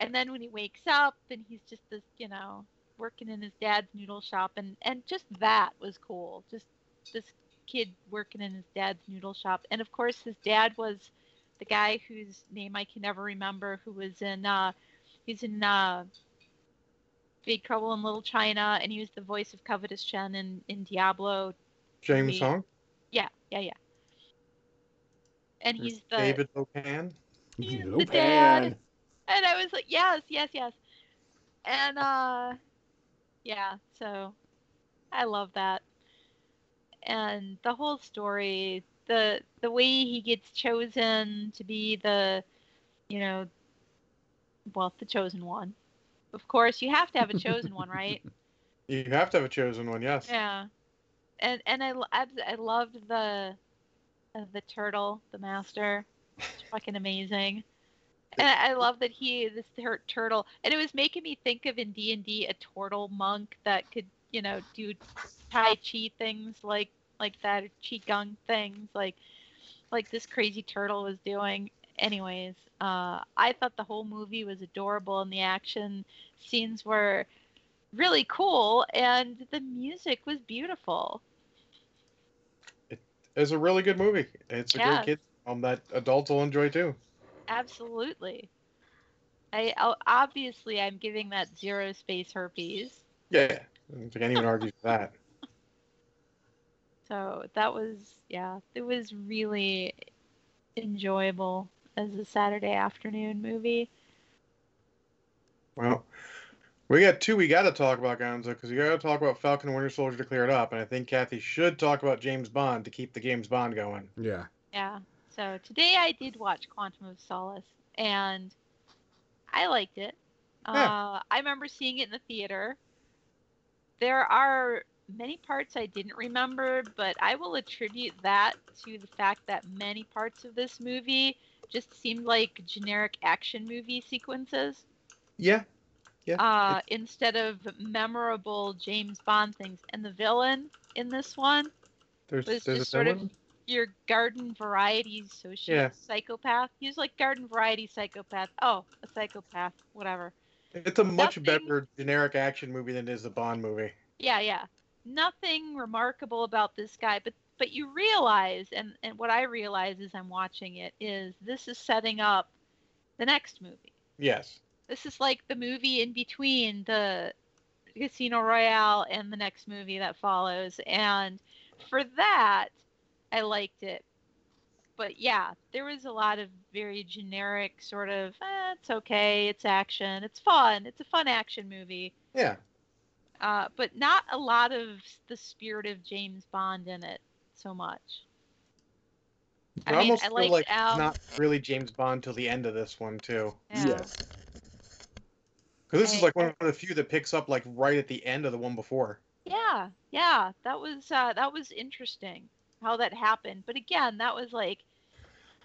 Speaker 3: and then when he wakes up and he's just this, you know, working in his dad's noodle shop and and just that was cool. Just this kid working in his dad's noodle shop. And of course his dad was the guy whose name I can never remember who was in uh he's in uh Big Trouble in Little China and he was the voice of Covetous Chen in, in Diablo.
Speaker 2: James
Speaker 3: Me.
Speaker 2: Hong,
Speaker 3: Yeah, yeah, yeah. And
Speaker 2: There's
Speaker 3: he's the
Speaker 2: David Lo Pan.
Speaker 3: He's the dad. and I was like, yes, yes, yes. And uh yeah, so I love that. And the whole story, the the way he gets chosen to be the you know well, the chosen one. Of course, you have to have a chosen one, right?
Speaker 2: You have to have a chosen one, yes.
Speaker 3: Yeah. And and I lo- abs- I loved the uh, the turtle, the master. It's fucking amazing. And I love that he this tur- turtle, and it was making me think of in D and D a turtle monk that could you know do tai chi things like like that, or qigong things like like this crazy turtle was doing. Anyways, uh, I thought the whole movie was adorable, and the action scenes were really cool, and the music was beautiful.
Speaker 2: It's a really good movie. It's a
Speaker 3: Yeah.
Speaker 2: great kid film that adults will enjoy too.
Speaker 3: Absolutely. I obviously I'm giving that zero space herpes.
Speaker 2: Yeah. I don't think anyone argues that.
Speaker 3: So that was yeah, it was really enjoyable as a Saturday afternoon movie.
Speaker 2: Well, we got two we got to talk about, Gonzo, because we got to talk about Falcon and Winter Soldier to clear it up, and I think Kathy should talk about James Bond to keep the James Bond going.
Speaker 1: Yeah.
Speaker 3: Yeah. So today I did watch Quantum of Solace and I liked it.
Speaker 2: Yeah.
Speaker 3: Uh, I remember seeing it in the theater. There are many parts I didn't remember, but I will attribute that to the fact that many parts of this movie just seemed like generic action movie sequences
Speaker 2: Yeah. Yeah.
Speaker 3: uh, instead of memorable James Bond things. And the villain in this one
Speaker 2: there's
Speaker 3: was
Speaker 2: there's
Speaker 3: just sort of your garden variety soci
Speaker 2: Yeah.
Speaker 3: psychopath. He was like garden variety psychopath. Oh, a psychopath, whatever.
Speaker 2: It's a much
Speaker 3: nothing-
Speaker 2: better generic action movie than it is a Bond movie.
Speaker 3: Yeah, yeah. Nothing remarkable about this guy, but but you realize, and and what I realize as I'm watching it is this is setting up the next movie.
Speaker 2: Yes.
Speaker 3: This is like the movie in between the Casino Royale and the next movie that follows, and for that, I liked it. But yeah, there was a lot of very generic sort of, eh, it's okay, it's action, it's fun, it's a fun action movie,
Speaker 2: Yeah.
Speaker 3: Uh, but not a lot of the spirit of James Bond in it so much.
Speaker 2: I,
Speaker 3: I mean,
Speaker 2: almost
Speaker 3: I
Speaker 2: feel
Speaker 3: liked
Speaker 2: like
Speaker 3: Al-
Speaker 2: it's not really James Bond till the end of this one too,
Speaker 3: Yeah.
Speaker 1: Yes.
Speaker 2: because this is like one of the few that picks up like right at the end of the one before.
Speaker 3: Yeah, yeah, that was uh, that was interesting how that happened. But again, that was like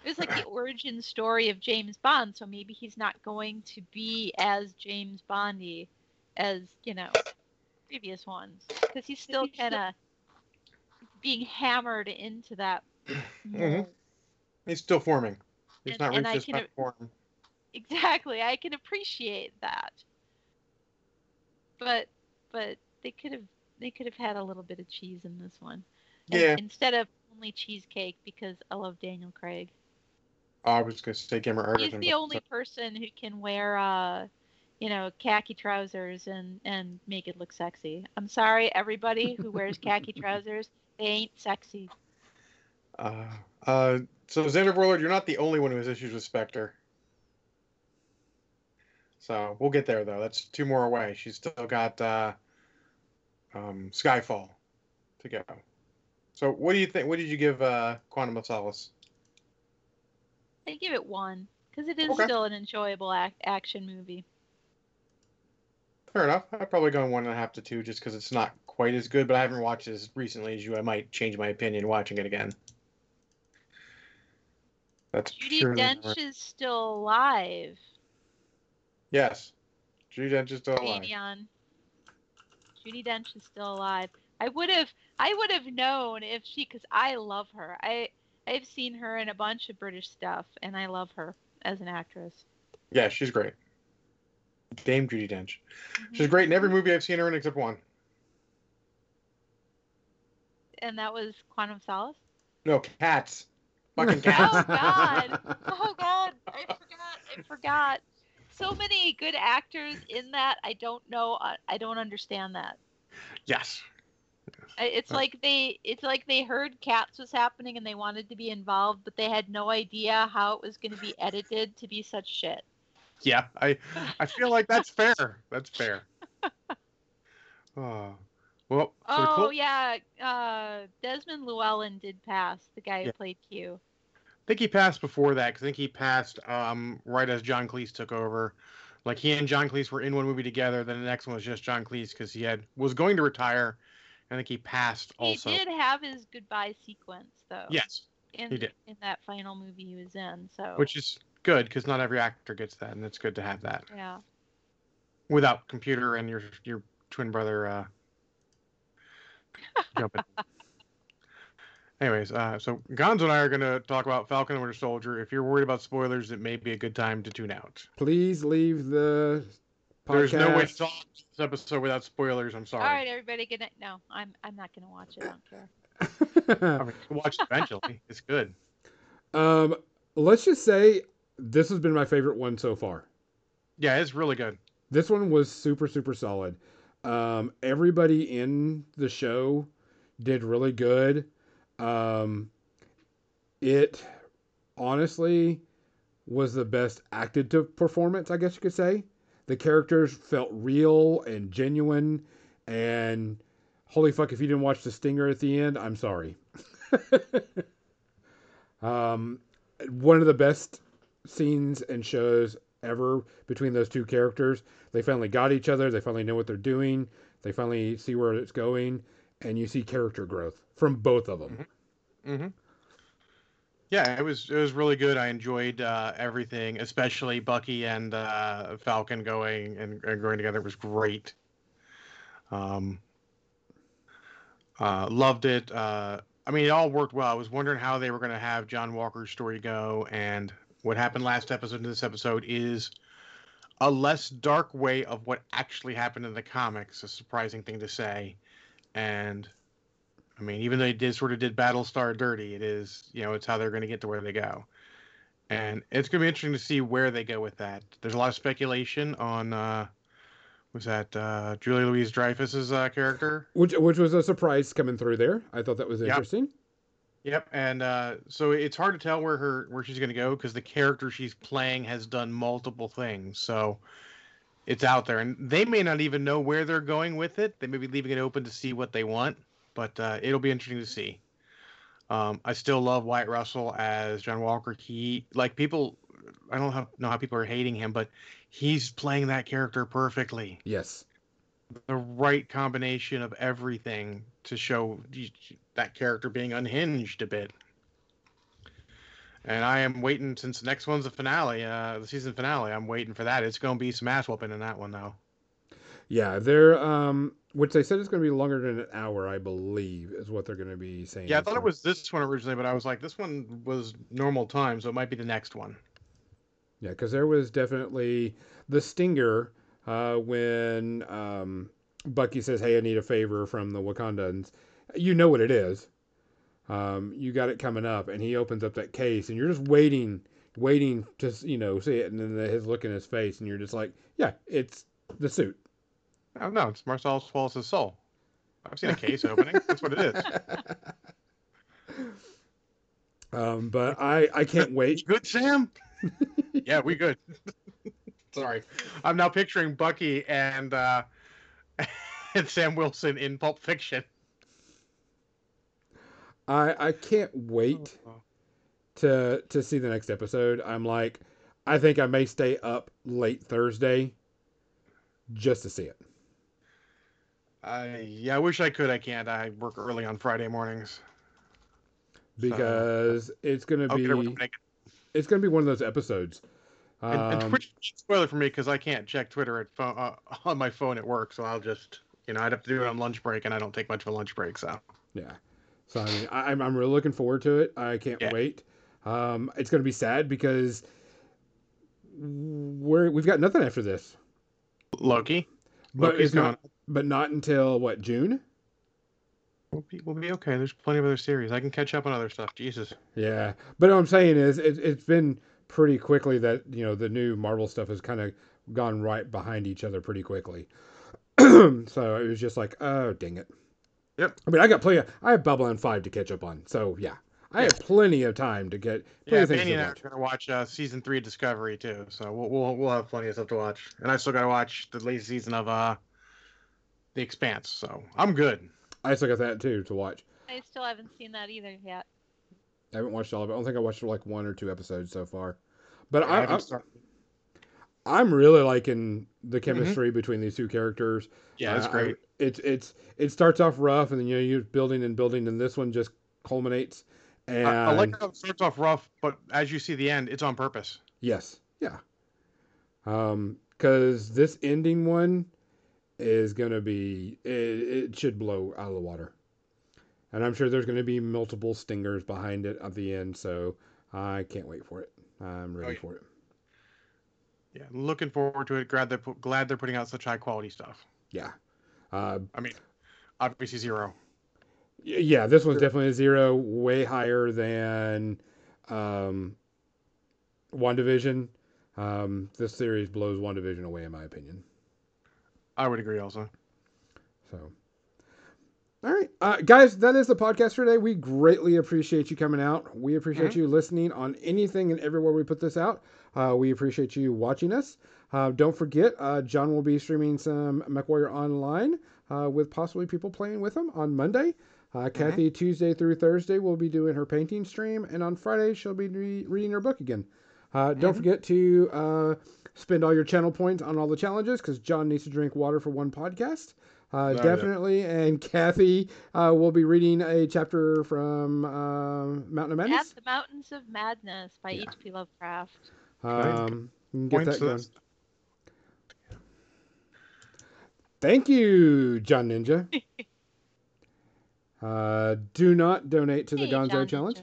Speaker 3: it was like the origin story of James Bond. So maybe he's not going to be as James Bondy as you know previous ones because he's still kind of being hammered into that. mold.
Speaker 2: He's still forming. He's
Speaker 3: And-
Speaker 2: not
Speaker 3: and
Speaker 2: reached his
Speaker 3: can-
Speaker 2: form.
Speaker 3: Exactly, I can appreciate that. But but they could have they could have had a little bit of cheese in this one. And
Speaker 2: Yeah.
Speaker 3: Instead of only cheesecake because I love Daniel Craig.
Speaker 2: I was gonna say Cameron
Speaker 3: He's
Speaker 2: Arterton,
Speaker 3: the
Speaker 2: but-
Speaker 3: only person who can wear uh you know, khaki trousers and and make it look sexy. I'm sorry everybody who wears khaki trousers, they ain't sexy.
Speaker 2: Uh, uh, so Xander Warlord, you're not the only one who has issues with Spectre. So we'll get there though. That's two more away. She's still got uh, um, Skyfall to go. So what do you think? What did you give uh, Quantum of Solace?
Speaker 3: I give it one because it is
Speaker 2: Okay.
Speaker 3: still an enjoyable ac- action movie.
Speaker 2: Fair enough. I'd probably go one and a half to two just because it's not quite as good, but I haven't watched it as recently as you. I might change my opinion watching it again. That's
Speaker 3: Judy. Dench is still alive.
Speaker 2: Yes. Judi Dench is still alive.
Speaker 3: Davion. Judi Dench is still alive. I would have I would have known if she because I love her. I I've seen her in a bunch of British stuff and I love her as an actress.
Speaker 2: Yeah, she's great. Dame Judi Dench.
Speaker 3: Mhm.
Speaker 2: She's great in every movie I've seen her in except one.
Speaker 3: And that was Quantum Solace.
Speaker 2: No, Cats. Fucking Cats.
Speaker 3: Oh God! Oh God! I forgot. I forgot. So many good actors in that. I don't know. I, I don't understand that.
Speaker 2: yes.
Speaker 3: It's like they it's like they heard Cats was happening and they wanted to be involved, but they had no idea how it was going to be edited to be such shit.
Speaker 2: Yeah, I I feel like that's fair. That's fair. Oh. Well,
Speaker 3: Oh
Speaker 2: clo-
Speaker 3: yeah, uh, Desmond Llewellyn did pass. The guy who
Speaker 2: Yeah.
Speaker 3: played Q.
Speaker 2: I think he passed before that 'cause I think he passed um, right as John Cleese took over. Like he and John Cleese were in one movie together. Then the next one was just John Cleese because he had was going to retire. I think he passed also.
Speaker 3: He did have his goodbye sequence though.
Speaker 2: Yes,
Speaker 3: in,
Speaker 2: he did.
Speaker 3: in that final movie he was in. So
Speaker 2: which is good because not every actor gets that, and it's good to have that
Speaker 3: yeah.
Speaker 2: without computer and your your twin brother uh, jumping. Anyways, uh, so Gonzo and I are going to talk about Falcon and Winter Soldier. If you're worried about spoilers, it may be a good time to tune out.
Speaker 1: Please leave the podcast.
Speaker 2: There's no way to talk this episode without spoilers. I'm sorry.
Speaker 3: All right, everybody. Good night. No, I'm I'm not gonna watch it. I don't care.
Speaker 2: I mean, you can watch it eventually. It's good.
Speaker 1: um, let's just say this has been my favorite one so far.
Speaker 2: Yeah, it's really good.
Speaker 1: This one was super super solid. Um, everybody in the show did really good. Um, it honestly was the best acted to performance, I guess you could say. The characters felt real and genuine, and holy fuck, if you didn't watch the stinger at the end, I'm sorry. um, one of the best scenes and shows ever between those two characters. They finally got each other. They finally know what they're doing. They finally see where it's going, and you see character growth from both of them.
Speaker 2: hmm Yeah, it was it was really good. I enjoyed uh, everything, especially Bucky and uh, Falcon going and, and going together. It was great. Um, uh, loved it. Uh, I mean, it all worked well. I was wondering how they were going to have John Walker's story go, and what happened last episode to this episode is a less dark way of what actually happened in the comics. A surprising thing to say, and I mean, even though they did sort of did Battlestar dirty, it is you know it's how they're going to get to where they go, and it's going to be interesting to see where they go with that. There's a lot of speculation on uh, was that uh, Julia Louis-Dreyfus's uh, character.
Speaker 1: Which which was a surprise coming through there. I thought that was interesting.
Speaker 2: Yep, and uh, so it's hard to tell where her where she's going to go because the character she's playing has done multiple things. So it's out there, and they may not even know where they're going with it. They may be leaving it open to see what they want, but uh, it'll be interesting to see. Um, I still love Wyatt Russell as John Walker. He like people. I don't know how people are hating him, but he's playing that character perfectly
Speaker 1: Yes.
Speaker 2: The right combination of everything to show that character being unhinged a bit. And I am waiting since the next one's the finale, uh, the season finale. I'm waiting for that. It's going to be some ass whooping in that one, though.
Speaker 1: Yeah, they're um, which they said is going to be longer than an hour, I believe, is what they're going to be saying.
Speaker 2: Yeah, I thought it was this one originally, but I was like, this one was normal time, so it might be the next one.
Speaker 1: Yeah, because there was definitely the stinger uh, when um, Bucky says, "Hey, I need a favor from the Wakandans." You know what it is. Um, you got it coming up, and he opens up that case, and you're just waiting, waiting to you know see it, and then his look in his face, and you're just like, "Yeah, it's the suit."
Speaker 2: Oh, no, it's Marcellus Wallace's soul. I've seen a case opening. That's what it is.
Speaker 1: um, but I I can't wait.
Speaker 2: Good, Sam? yeah, we good. Sorry. I'm now picturing Bucky and uh, and Sam Wilson in Pulp Fiction.
Speaker 1: I I can't wait to to see the next episode. I'm like, I think I may stay up late Thursday just to see it.
Speaker 2: I yeah, I wish I could. I can't. I work early on Friday mornings.
Speaker 1: because it's gonna
Speaker 2: I'll get it when
Speaker 1: be
Speaker 2: it.
Speaker 1: it's gonna be one of those episodes.
Speaker 2: And, and
Speaker 1: Um,
Speaker 2: Twitch spoiler for me because I can't check Twitter at phone, uh, on my phone at work, so I'll just you know I'd have to do it on lunch break, and I don't take much of a lunch break, so
Speaker 1: Yeah. So I mean, I, I'm I'm really looking forward to it. I can't
Speaker 2: Yeah.
Speaker 1: wait. Um, it's gonna be sad because we're we've got nothing after this,
Speaker 2: Loki.
Speaker 1: but
Speaker 2: Loki's
Speaker 1: it's not. But not until what June?
Speaker 2: We'll be, we'll be okay. There's plenty of other series. I can catch up on other stuff. Jesus.
Speaker 1: Yeah. But what I'm saying is, it, it's been pretty quickly that you know the new Marvel stuff has kind of gone right behind each other pretty quickly. so it was just like, oh dang it.
Speaker 2: Yep.
Speaker 1: I mean, I got plenty. Of, I have Babylon five to catch up on. So yeah, I have plenty of time to get plenty
Speaker 2: Yeah,
Speaker 1: of things
Speaker 2: Danny
Speaker 1: to
Speaker 2: and I are
Speaker 1: watch.
Speaker 2: gonna watch uh, season three of Discovery too, so we'll, we'll we'll have plenty of stuff to watch. And I still gotta watch the latest season of uh, The Expanse. So I'm good.
Speaker 1: I still got that too to watch.
Speaker 3: I still haven't seen that either yet.
Speaker 1: I haven't watched all of it. I don't think I watched like one or two episodes so far. But
Speaker 2: Yeah, I,
Speaker 1: I, I I'm really liking the chemistry between these two characters.
Speaker 2: Yeah, that's
Speaker 1: Uh, I-
Speaker 2: great.
Speaker 1: it's it's it starts off rough, and then you know you're building and building, and this one just culminates. And
Speaker 2: I, I like how it starts off rough, but as you see the end, it's on purpose.
Speaker 1: yes, yeah. Um, because this ending one is gonna be it, it should blow out of the water, and I'm sure there's gonna be multiple stingers behind it at the end. So I can't wait for it. I'm ready
Speaker 2: yeah.
Speaker 1: for it.
Speaker 2: Yeah, looking forward to it. Glad they're pu- glad they're putting out such high quality stuff.
Speaker 1: Yeah. Uh,
Speaker 2: I mean, obviously zero.
Speaker 1: Yeah, this one's
Speaker 2: Sure.
Speaker 1: definitely a zero, way higher than um, WandaVision. Um, this series blows WandaVision away, in my opinion.
Speaker 2: I would agree also.
Speaker 1: So, all right, uh, guys, that is the podcast for today. We greatly appreciate you coming out. We appreciate you listening on anything and everywhere we put this out. Uh, we appreciate you watching us. Uh, don't forget, uh, John will be streaming some MechWarrior Online uh, with possibly people playing with him on Monday. Uh, Kathy, Tuesday through Thursday, will be doing her painting stream, and on Friday, she'll be re- reading her book again. Uh, don't forget to uh, spend all your channel points on all the challenges because John needs to drink water for one podcast. Uh,
Speaker 2: yeah.
Speaker 1: definitely. And Kathy uh, will be reading a chapter from uh, Mountain of
Speaker 3: At
Speaker 1: Madness.
Speaker 3: the Mountains of Madness by
Speaker 1: Yeah.
Speaker 3: H.P. Lovecraft.
Speaker 1: Um, you get
Speaker 2: Points
Speaker 1: that going. Thank you, John Ninja. uh, do not donate to the
Speaker 3: Hey,
Speaker 1: Gonzo
Speaker 3: John
Speaker 1: Challenge.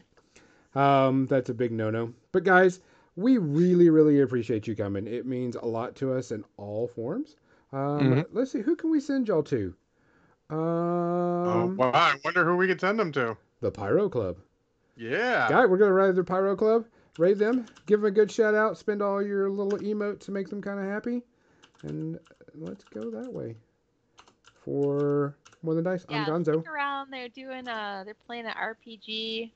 Speaker 1: Um, that's a big no-no. But guys, we really, really appreciate you coming. It means a lot to us in all forms. Um,
Speaker 2: Mhm.
Speaker 1: Let's see, who can we send y'all to? Um,
Speaker 2: oh, wow, I wonder who we could send them to.
Speaker 1: the Pyro Club.
Speaker 2: Yeah.
Speaker 1: Guy, we're gonna ride the Pyro Club, raid them, give them a good shout out, spend all your little emotes to make them kind of happy, and let's go that way. For more than dice,
Speaker 3: Yeah,
Speaker 1: I'm Gonzo.
Speaker 3: stick around. They're doing uh they're playing an RPG.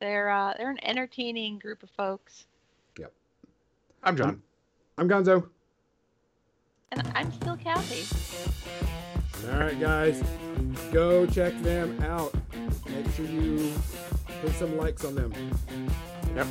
Speaker 3: They're uh they're an entertaining group of folks. Yep.
Speaker 2: I'm John.
Speaker 1: I'm Gonzo.
Speaker 3: And I'm still Kathy.
Speaker 1: All right, guys, go check them out. Make sure you hit some likes on them.
Speaker 2: Yep.